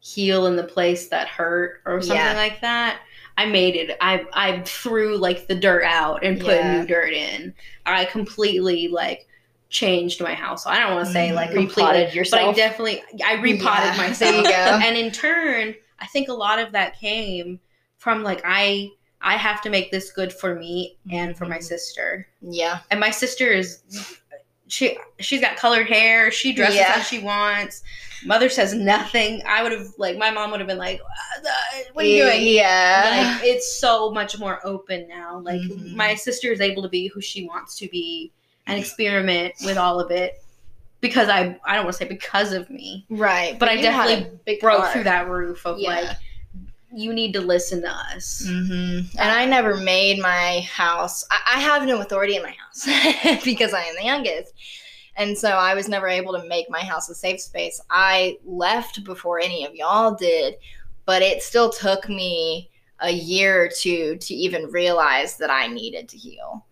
heal in the place that hurt or something Yeah. like that i made it i i threw like the dirt out and put Yeah. new dirt in i completely like changed my house so i don't want to say Mhm. like completely repotted but i definitely i repotted Yeah, [LAUGHS] myself There you go. and in turn i think a lot of that came from like i i have to make this good for me and for my Mhm. sister yeah. and my sister is she she's got colored hair she dresses Yeah. how she wants mother says nothing i would have like my mom would have been like "Uh, uh, what are you doing Yeah. like it's so much more open now like Mhm. my sister is able to be who she wants to be and experiment with all of it because i i don't want to say because of me right. but I had a definitely broke through that roof of Yeah. like you need to listen to us hmm And I never made my house. I, I have no authority in my house [LAUGHS] because I am the youngest. And so I was never able to make my house a safe space. I left before any of y'all did, but it still took me a year or two to even realize that I needed to heal.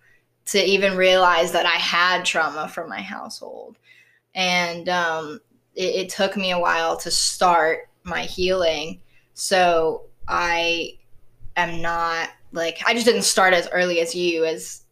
to even realize that I had trauma from my household. And um, it, it took me a while to start my healing. So I am not like, I just didn't start as early as you, as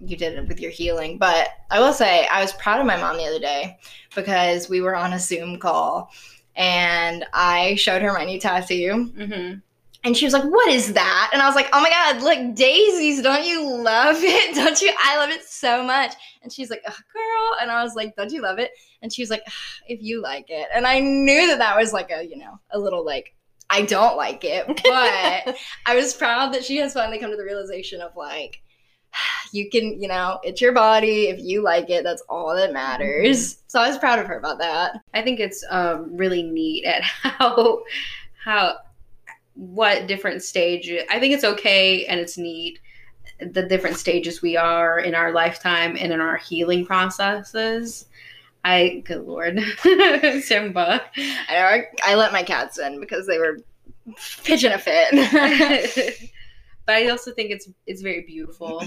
you did it with your healing. But I will say, I was proud of my mom the other day because we were on a Zoom call and I showed her my new tattoo. Mm-hmm. And she was like, What is that? And I was like, Oh my God, look, daisies. Don't you love [LAUGHS] it? Don't you? I love it so much. And she's like, oh, Girl. And I was like, Don't you love it? And she was like, If you like it. And I knew that that was like a, you know, a little like, I don't like it. [LAUGHS] But I was proud that she has finally come to the realization of like, [SIGHS] you can, you know, it's your body. If you like it, that's all that matters. So I was proud of her about that. I think it's um, really neat at [LAUGHS] how how what different stage. I think it's okay and it's neat the different stages we are in our lifetime and in our healing processes. I, good lord, [LAUGHS] Simba. I know I, I let my cats in because they were pitching a fit. [LAUGHS] but I also think it's it's very beautiful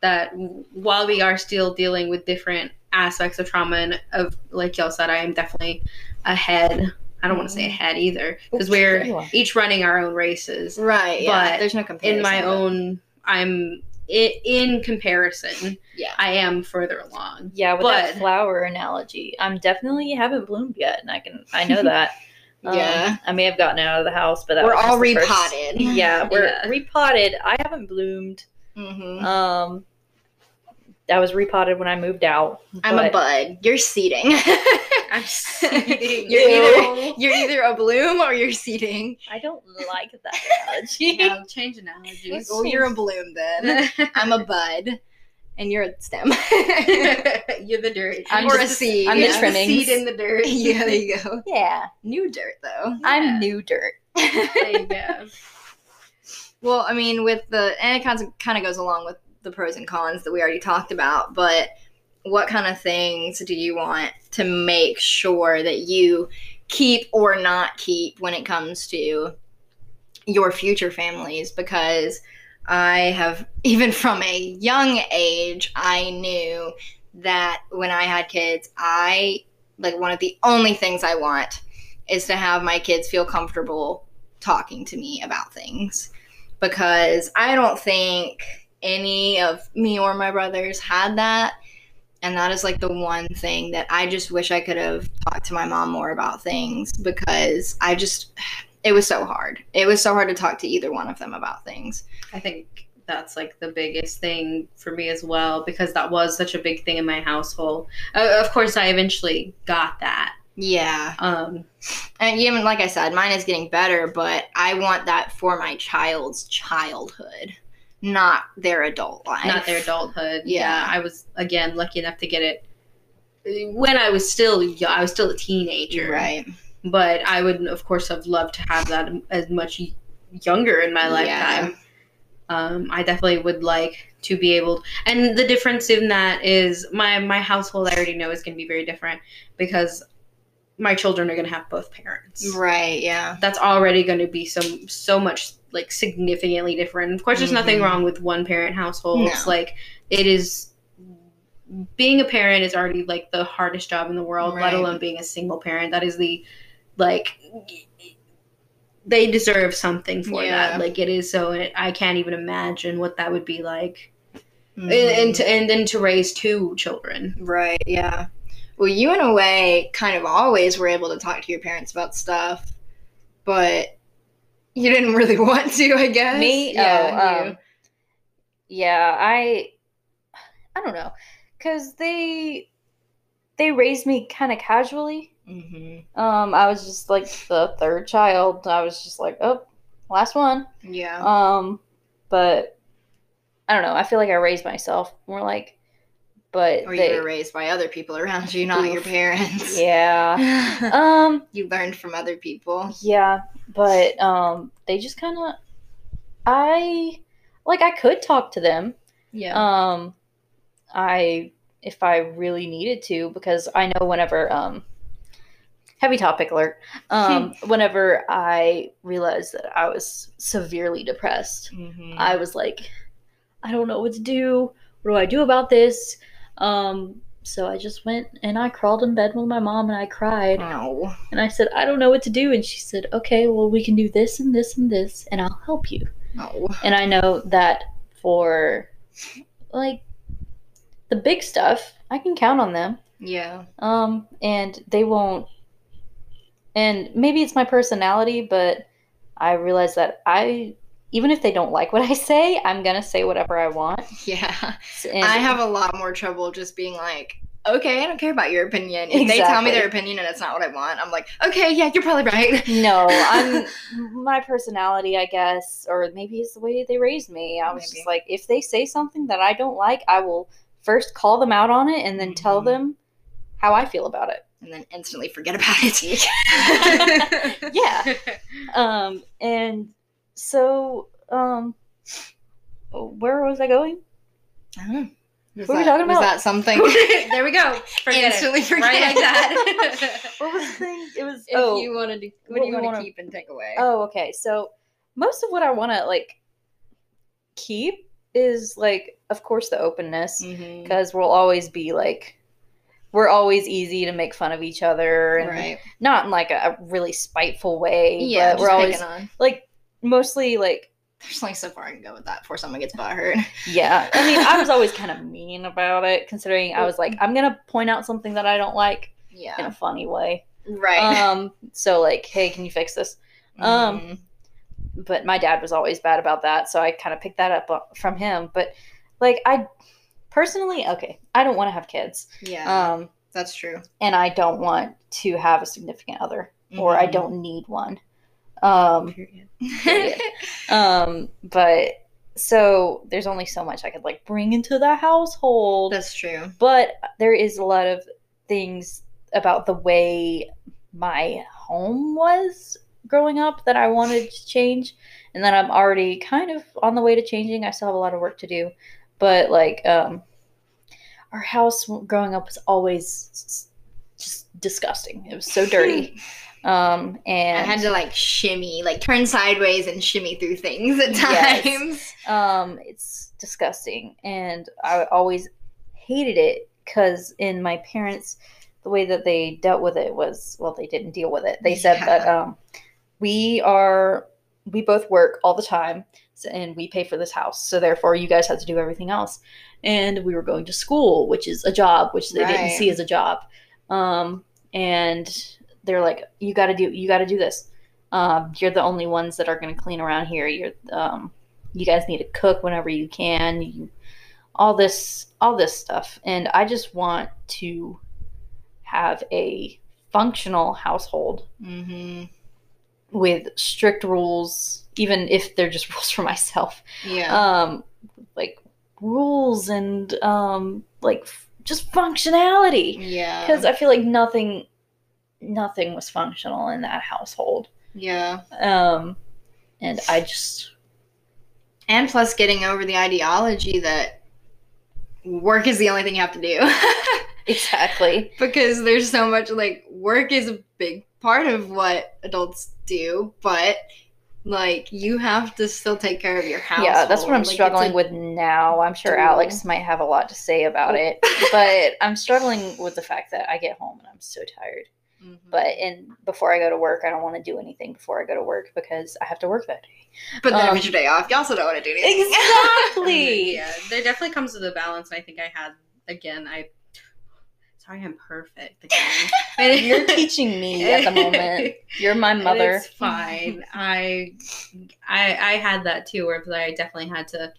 that while we are still dealing with different aspects of trauma and of like y'all said, I am definitely ahead. I don't want to say Mm-hmm. ahead either because we're each running our own races. right. Yeah. But There's no comparison. In my own, I'm i- in comparison. Yeah. I am further along. Yeah, with But- that flower analogy, I'm definitely haven't bloomed yet, and I can I know that. [LAUGHS] Um, Yeah. I may have gotten out of the house, but that We're all the first- repotted. Yeah, we're [LAUGHS] Yeah. repotted. I haven't bloomed. hmm Um, I was repotted when I moved out. I'm a bud. You're seeding. [LAUGHS] I'm seeding. you're either you're either a bloom or you're seeding. I don't like that [LAUGHS] analogy. Yeah, change analogies. Well, you're a bloom then. [LAUGHS] I'm a bud, and you're a stem. you're the dirt. I'm or just- a seed. I'm the You're yeah. trimmings. seed in the dirt. yeah, there you go. yeah, New dirt though. Yeah. I'm new dirt. There you go. Well, I mean, with the and it kind of kind of goes along with the pros and cons that we already talked about. But what kind of things do you want to make sure that you keep or not keep when it comes to your future families? Because I have, [LAUGHS] even from a young age, I knew that when I had kids, I like one of the only things I want is to have my kids feel comfortable talking to me about things because I don't think any of me or my brothers had that. And that is like the one thing that I just wish I could have talked to my mom more about things because I just, it was so hard. It was so hard to talk to either one of them about things. I think that's like the biggest thing for me as well because that was such a big thing in my household. Uh, of course, I eventually got that. Yeah. Um, And even like I said, mine is getting better, but I want that for my child's childhood, not their adult life. not their adulthood. Yeah. Yeah. I was again lucky enough to get it when I was still. I was still a teenager, Right. But I would, of course, have loved to have that as much younger in my lifetime. Yeah. Um, I definitely would like to be able, and the difference in that is my my household. I already know is going to be very different because my children are going to have both parents. Right. Yeah. That's already going to be so so much like significantly different. Of course, there's nothing Mhm. wrong with one parent households. No. Like it is being a parent is already like the hardest job in the world, Right. let alone being a single parent. That is the like they deserve something for Yeah. that. Like it is so I can't even imagine what that would be like. Mhm. And, and to and then to raise two children. Right, yeah. Well, you in a way kind of always were able to talk to your parents about stuff, but you didn't really [LAUGHS] want to, I guess. Me? Yeah. oh, um, yeah. I, I don't know, cause they, they raised me kind of casually. Mhm. Um, I was just like the third child. I was just like, oh, last one. Yeah. Um, but I don't know. I feel like I raised myself more like, but or they, you were raised by other people around you, not your parents. [LAUGHS] yeah. [LAUGHS] Um, you learned from other people. yeah, but um, they just kind of, I like I could talk to them. Yeah. Um, I if I really needed to because I know whenever um heavy topic alert [LAUGHS] um whenever I realized that I was severely depressed Mhm. I was like I don't know what to do what do I do about this? Um, so I just went and I crawled in bed with my mom and I cried. No. And I said, I don't know what to do. And she said, Okay, well, we can do this and this and this, and I'll help you. No. And I know that for like the big stuff, I can count on them. Yeah. Um, and they won't. And maybe it's my personality, but I realize that I, even if they don't like what I say, I'm gonna say whatever I want. Yeah. And I have a lot more trouble just being like, okay, I don't care about your opinion. If they tell me their opinion and it's not what I want, I'm like, okay, yeah, you're probably right. [LAUGHS] no, I'm [LAUGHS] my personality, I guess, or maybe it's the way they raised me. I was Maybe. just like, if they say something that I don't like, I will first call them out on it and then tell Mhm. them how I feel about it. and then instantly forget about it. [LAUGHS] Yeah. Um, and so, um, where was I going? I don't know. Was What are we that- talking was that something? [LAUGHS] there we go. Forget Instantly it. forget. Right like that. [LAUGHS] What was the thing? It was if oh you wanted to, what, what do you want to keep and take away? oh okay. So most of what I want to like keep is like, of course, the openness because we'll always be like. We're always easy to make fun of each other, and Right. not in like a, a really spiteful way. Yeah, but we're always picking on. like mostly like There's only so far I can go with that before someone gets butthurt. [LAUGHS] Yeah, I mean, I was always kind of mean about it, considering I was like, I'm gonna point out something that I don't like yeah. in a funny way. Right. Um, so like, hey, can you fix this? um, Mhm. But my dad was always bad about that, so I kind of picked that up uh, from him. But like, I personally, okay, I don't want to have kids, yeah, um, that's true. and I don't want to have a significant other, or I Mhm. don't need one. Um, Period. Period. [LAUGHS] um, but so there's only so much I could like bring into the household. that's true. but there is a lot of things about the way my home was growing up that I wanted to change and that I'm already kind of on the way to changing. I still have a lot of work to do, but like um our house growing up was always just disgusting. It was so dirty. [LAUGHS] um and I had to like shimmy, like turn sideways and shimmy through things at Yes. times. [LAUGHS] Um, it's disgusting, and I always hated it because in my parents, the way that they dealt with it was well, they didn't deal with it. They said Yeah. that um, we are we both work all the time, and we pay for this house, so therefore you guys have to do everything else. And we were going to school, which is a job, which they didn't see as a job. Um, and they're like, you got to do, you got to do this. Um, you're the only ones that are going to clean around here. You're, um, you guys need to cook whenever you can. You, all this, all this stuff, and I just want to have a functional household Mm-hmm. with strict rules, even if they're just [LAUGHS] rules for myself. Yeah. Um, like rules and um, like f- just functionality yeah. because I feel like nothing, nothing was functional in that household. yeah. Um, and I just And plus getting over the ideology that work is the only thing you have to do. [LAUGHS] exactly because there's so much like work is a big part of what adults do, but like you have to still take care of your house. yeah, that's what I'm struggling with now. I'm sure. Alex might have a lot to say about it, [LAUGHS] but I'm struggling with the fact that I get home and I'm so tired. Mm-hmm. But and before I go to work, I don't want to do anything before I go to work because I have to work that day. but then um, if it's your day off, you also don't want to do anything. Exactly. [LAUGHS] yeah, there definitely comes with a balance, and I think I had again. I sorry, I'm perfect. Again. [LAUGHS] You're teaching me at the moment. [LAUGHS] You're my mother. It's fine. I, I, I had that too, where I definitely had to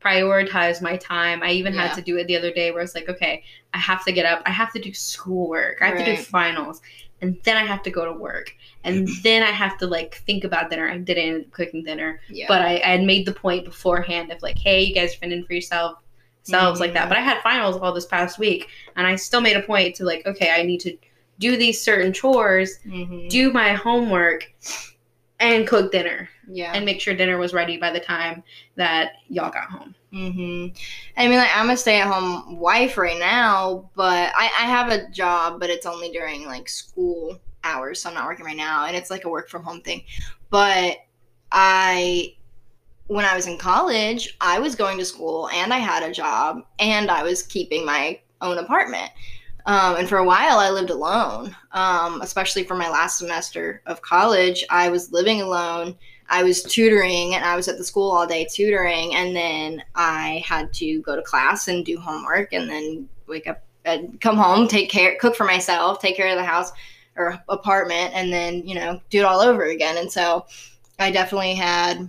prioritize my time. I even Yeah. had to do it the other day, where it's like, okay, I have to get up. I have to do schoolwork. I have to do finals, and then I have to go to work, and then I have to like think about dinner. I didn't end up cooking dinner, Yeah. but I, I had made the point beforehand of like, hey, you guys are fending for yourself. Selves like that, Mhm. but I had finals all this past week, and I still made a point to like, okay, I need to do these certain chores Mhm. do my homework and cook dinner yeah. and make sure dinner was ready by the time that y'all got home. hmm I mean, like, I'm a stay at home wife right now, but I, I have a job, but it's only during like school hours, so I'm not working right now, and it's like a work from home thing. But I when I was in college, I was going to school and I had a job and I was keeping my own apartment. Um, and for a while, I lived alone, um, especially for my last semester of college. I was living alone. I was tutoring and I was at the school all day tutoring. And then I had to go to class and do homework and then wake up and come home, take care, cook for myself, take care of the house or apartment, and then, you know, do it all over again. And so I definitely had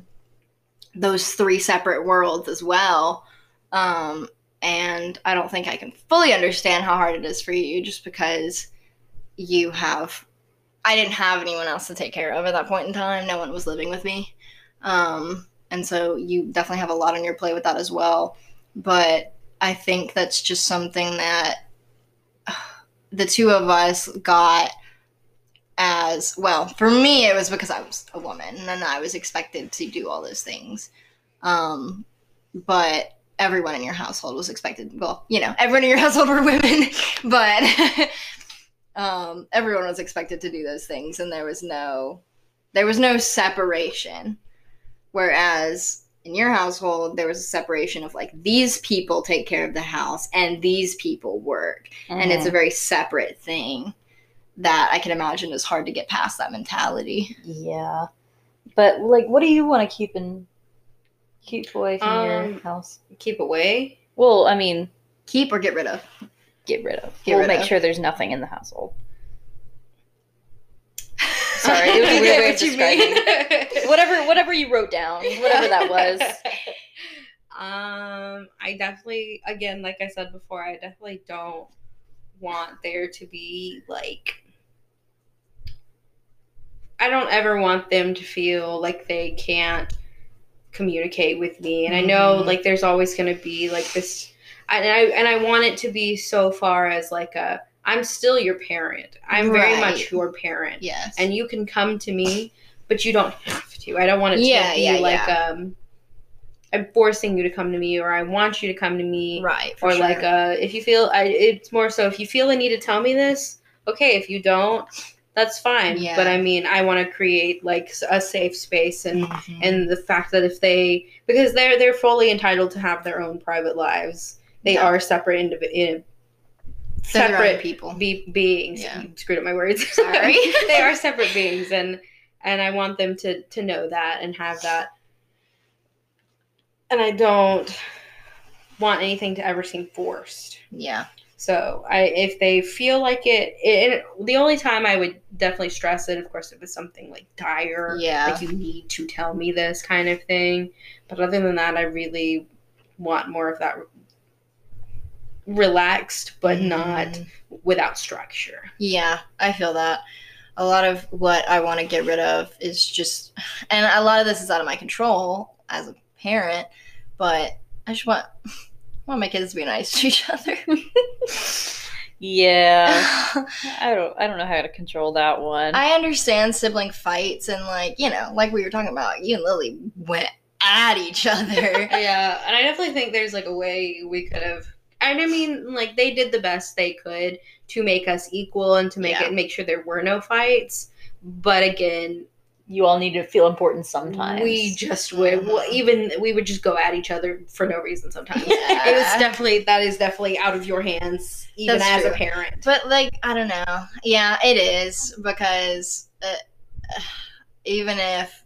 those three separate worlds as well. Um, and I don't think I can fully understand how hard it is for you just because you have I didn't have anyone else to take care of at that point in time. No one was living with me. Um, and so you definitely have a lot on your plate with that as well. But I think that's just something that [SIGHS] the two of us got as well. For me, it was because I was a woman and I was expected to do all those things. Um, but everyone in your household was expected. Well, you know, everyone in your [LAUGHS] household were women, but [LAUGHS] um, everyone was expected to do those things, and there was no there was no separation. Whereas in your household, there was a separation of like these people take care of the house and these people work, and it's a very separate thing that I can imagine is hard to get past that mentality. Yeah. But like what do you want to keep in keep away from your Um, house? Keep away. Well, I mean, Keep or get rid of. Get rid of. Get we'll rid make of. sure there's nothing in the household. [LAUGHS] Sorry, it was a weird way of describing. Whatever whatever you wrote down, whatever that was. [LAUGHS] um, I definitely, again, like I said before, I definitely don't want there to be like. I don't ever want them to feel like they can't communicate with me, and I know Mhm. like there's always going to be like this, and I and I want it to be so far as like a I'm still your parent. I'm very much your parent Yes. and you can come to me, but you don't have to. I don't want it to Yeah, be yeah, like um I'm forcing you to come to me or I want you to come to me right. for or sure. like uh if you feel I it's more so if you feel a need to tell me this, okay, if you don't, that's fine. Yeah. But I mean, I want to create like a safe space and Mhm. and the fact that if they because they're they're fully entitled to have their own private lives. They Yeah. are separate individual eh, They're their own separate people. be- beings. Yeah. You screwed up my words. [LAUGHS] Sorry. [LAUGHS] they are [LAUGHS] separate beings, and and I want them to to know that and have that. And I don't want anything to ever seem forced. Yeah. So I, if they feel like it, it, the only time I would definitely stress it, of course, if it's something like dire, Yeah. like you need to tell me this kind of thing. But other than that, I really want more of that relaxed, but not Mhm. without structure. Yeah, I feel that. A lot of what I want to get rid of is just, and a lot of this is out of my control as a parent, but I just want, I [LAUGHS] want my kids to be nice to each other. Yeah. [LAUGHS] I don't I don't know how to control that one. I understand sibling fights and like, you know, like we were talking about, you and Lily went at each other. [LAUGHS] Yeah, and I definitely think there's like a way we could have. And I mean, like they did the best they could to make us equal and to make Yeah. it make sure there were no fights. But again, you all need to feel important sometimes. we just would well, even we would just go at each other for no reason sometimes. [LAUGHS] Yeah. It was definitely that is definitely out of your hands, even That's as a parent. But like, I don't know. Yeah, it is because uh, [SIGHS] even if,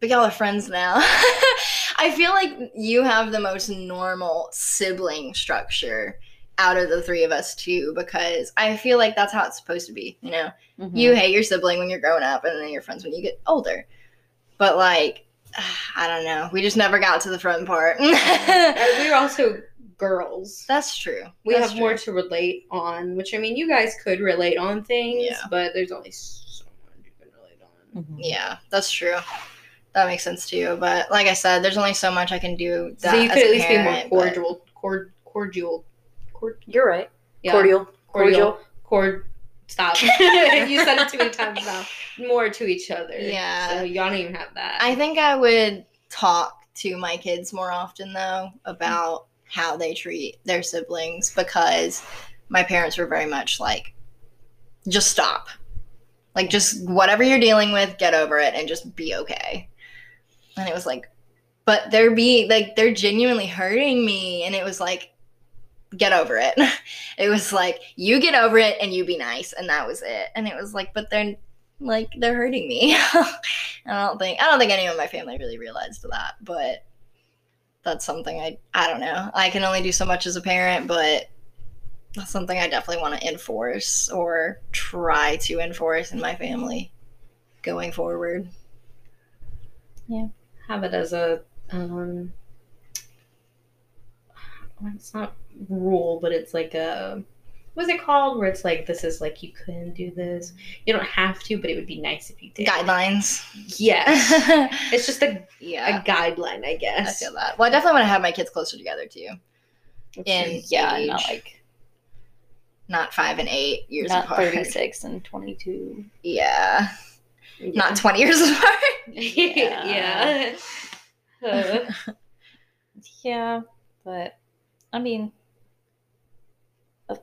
but y'all are friends now. [LAUGHS] I feel like you have the most normal sibling structure out of the three of us too, because I feel like that's how it's supposed to be. You know, Mhm. you hate your sibling when you're growing up, and then you're friends when you get older. But like, [SIGHS] I don't know. We just never got to the front part. We're also girls. that's true. we That's have more to relate on, which I mean, you guys could relate on things, Yeah. but there's only so much you can relate on. Mhm. Yeah, that's true. That makes sense to you. But like I said, there's only so much I can do. That so you as could a at least parent, be more but- cordial, cord, cordial, cord, You're right. yeah, Cordial. cordial, cord. Stop. [LAUGHS] you said it too many [LAUGHS] times now. More to each other. Yeah. So y'all don't even have that. I think I would talk to my kids more often though about how they treat their siblings because my parents were very much like, just stop. Like, just whatever you're dealing with, get over it and just be okay. And it was like, but they're being like they're genuinely hurting me. And it was like get over it. [LAUGHS] It was like you get over it and you be nice. And that was it. And it was like but they're like they're hurting me. [LAUGHS] I don't think i don't think anyone in my family really realized that but that's something i i don't know. I can only do so much as a parent but that's something i definitely want to enforce or try to enforce in my family going forward Have it as a um. It's not rule, but it's like a. What's it called? Where it's like this is like you couldn't do this. You don't have to, but it would be nice if you did. guidelines yeah [LAUGHS] it's just a, yeah a guideline, I guess. I feel that. Well, I definitely want to have my kids closer together too. In yeah, age, not like not five and eight years not apart. 36 and 22. Yeah, Yeah. not twenty years [LAUGHS] apart. yeah. Uh, [LAUGHS] Yeah, but I mean, [LAUGHS] uh,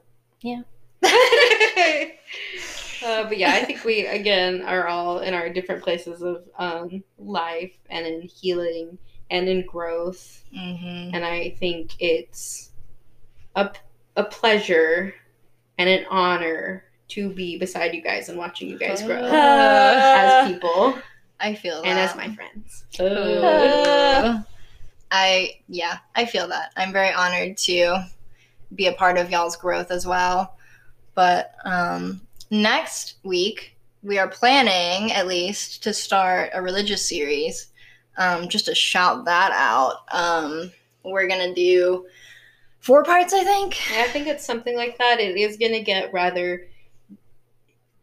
but yeah, I think we again are all in our different places of um, life and in healing and in growth, Mm-hmm. and I think it's a a pleasure and an honor to be beside you guys and watching you guys grow as people I feel that. and as my friends. Ooh. I yeah, I feel that. I'm very honored to be a part of y'all's growth as well. But um, next week we are planning at least to start a religious series. Um, just to shout that out, um, we're gonna do four parts, I think. I think it's something like that. It is going to get rather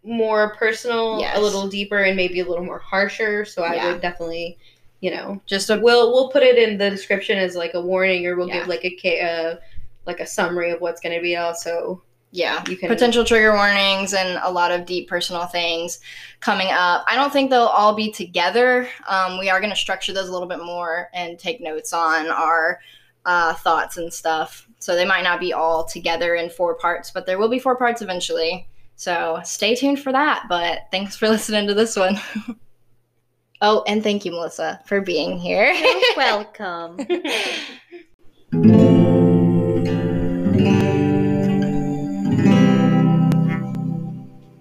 more personal, Yes. a little deeper, and maybe a little more harsher. So I Yeah. would definitely, you know, Just a we'll we'll put it in the description as like a warning, or we'll Yeah. give like a uh, like a summary of what's going to be. Also, yeah you can potential trigger warnings and a lot of deep personal things coming up i don't think they'll all be together um, we are going to structure those a little bit more and take notes on our uh, thoughts and stuff so they might not be all together in four parts but there will be four parts eventually so stay tuned for that but thanks for [LAUGHS] listening to this one oh and thank you melissa for being here [LAUGHS] welcome. Welcome. [LAUGHS]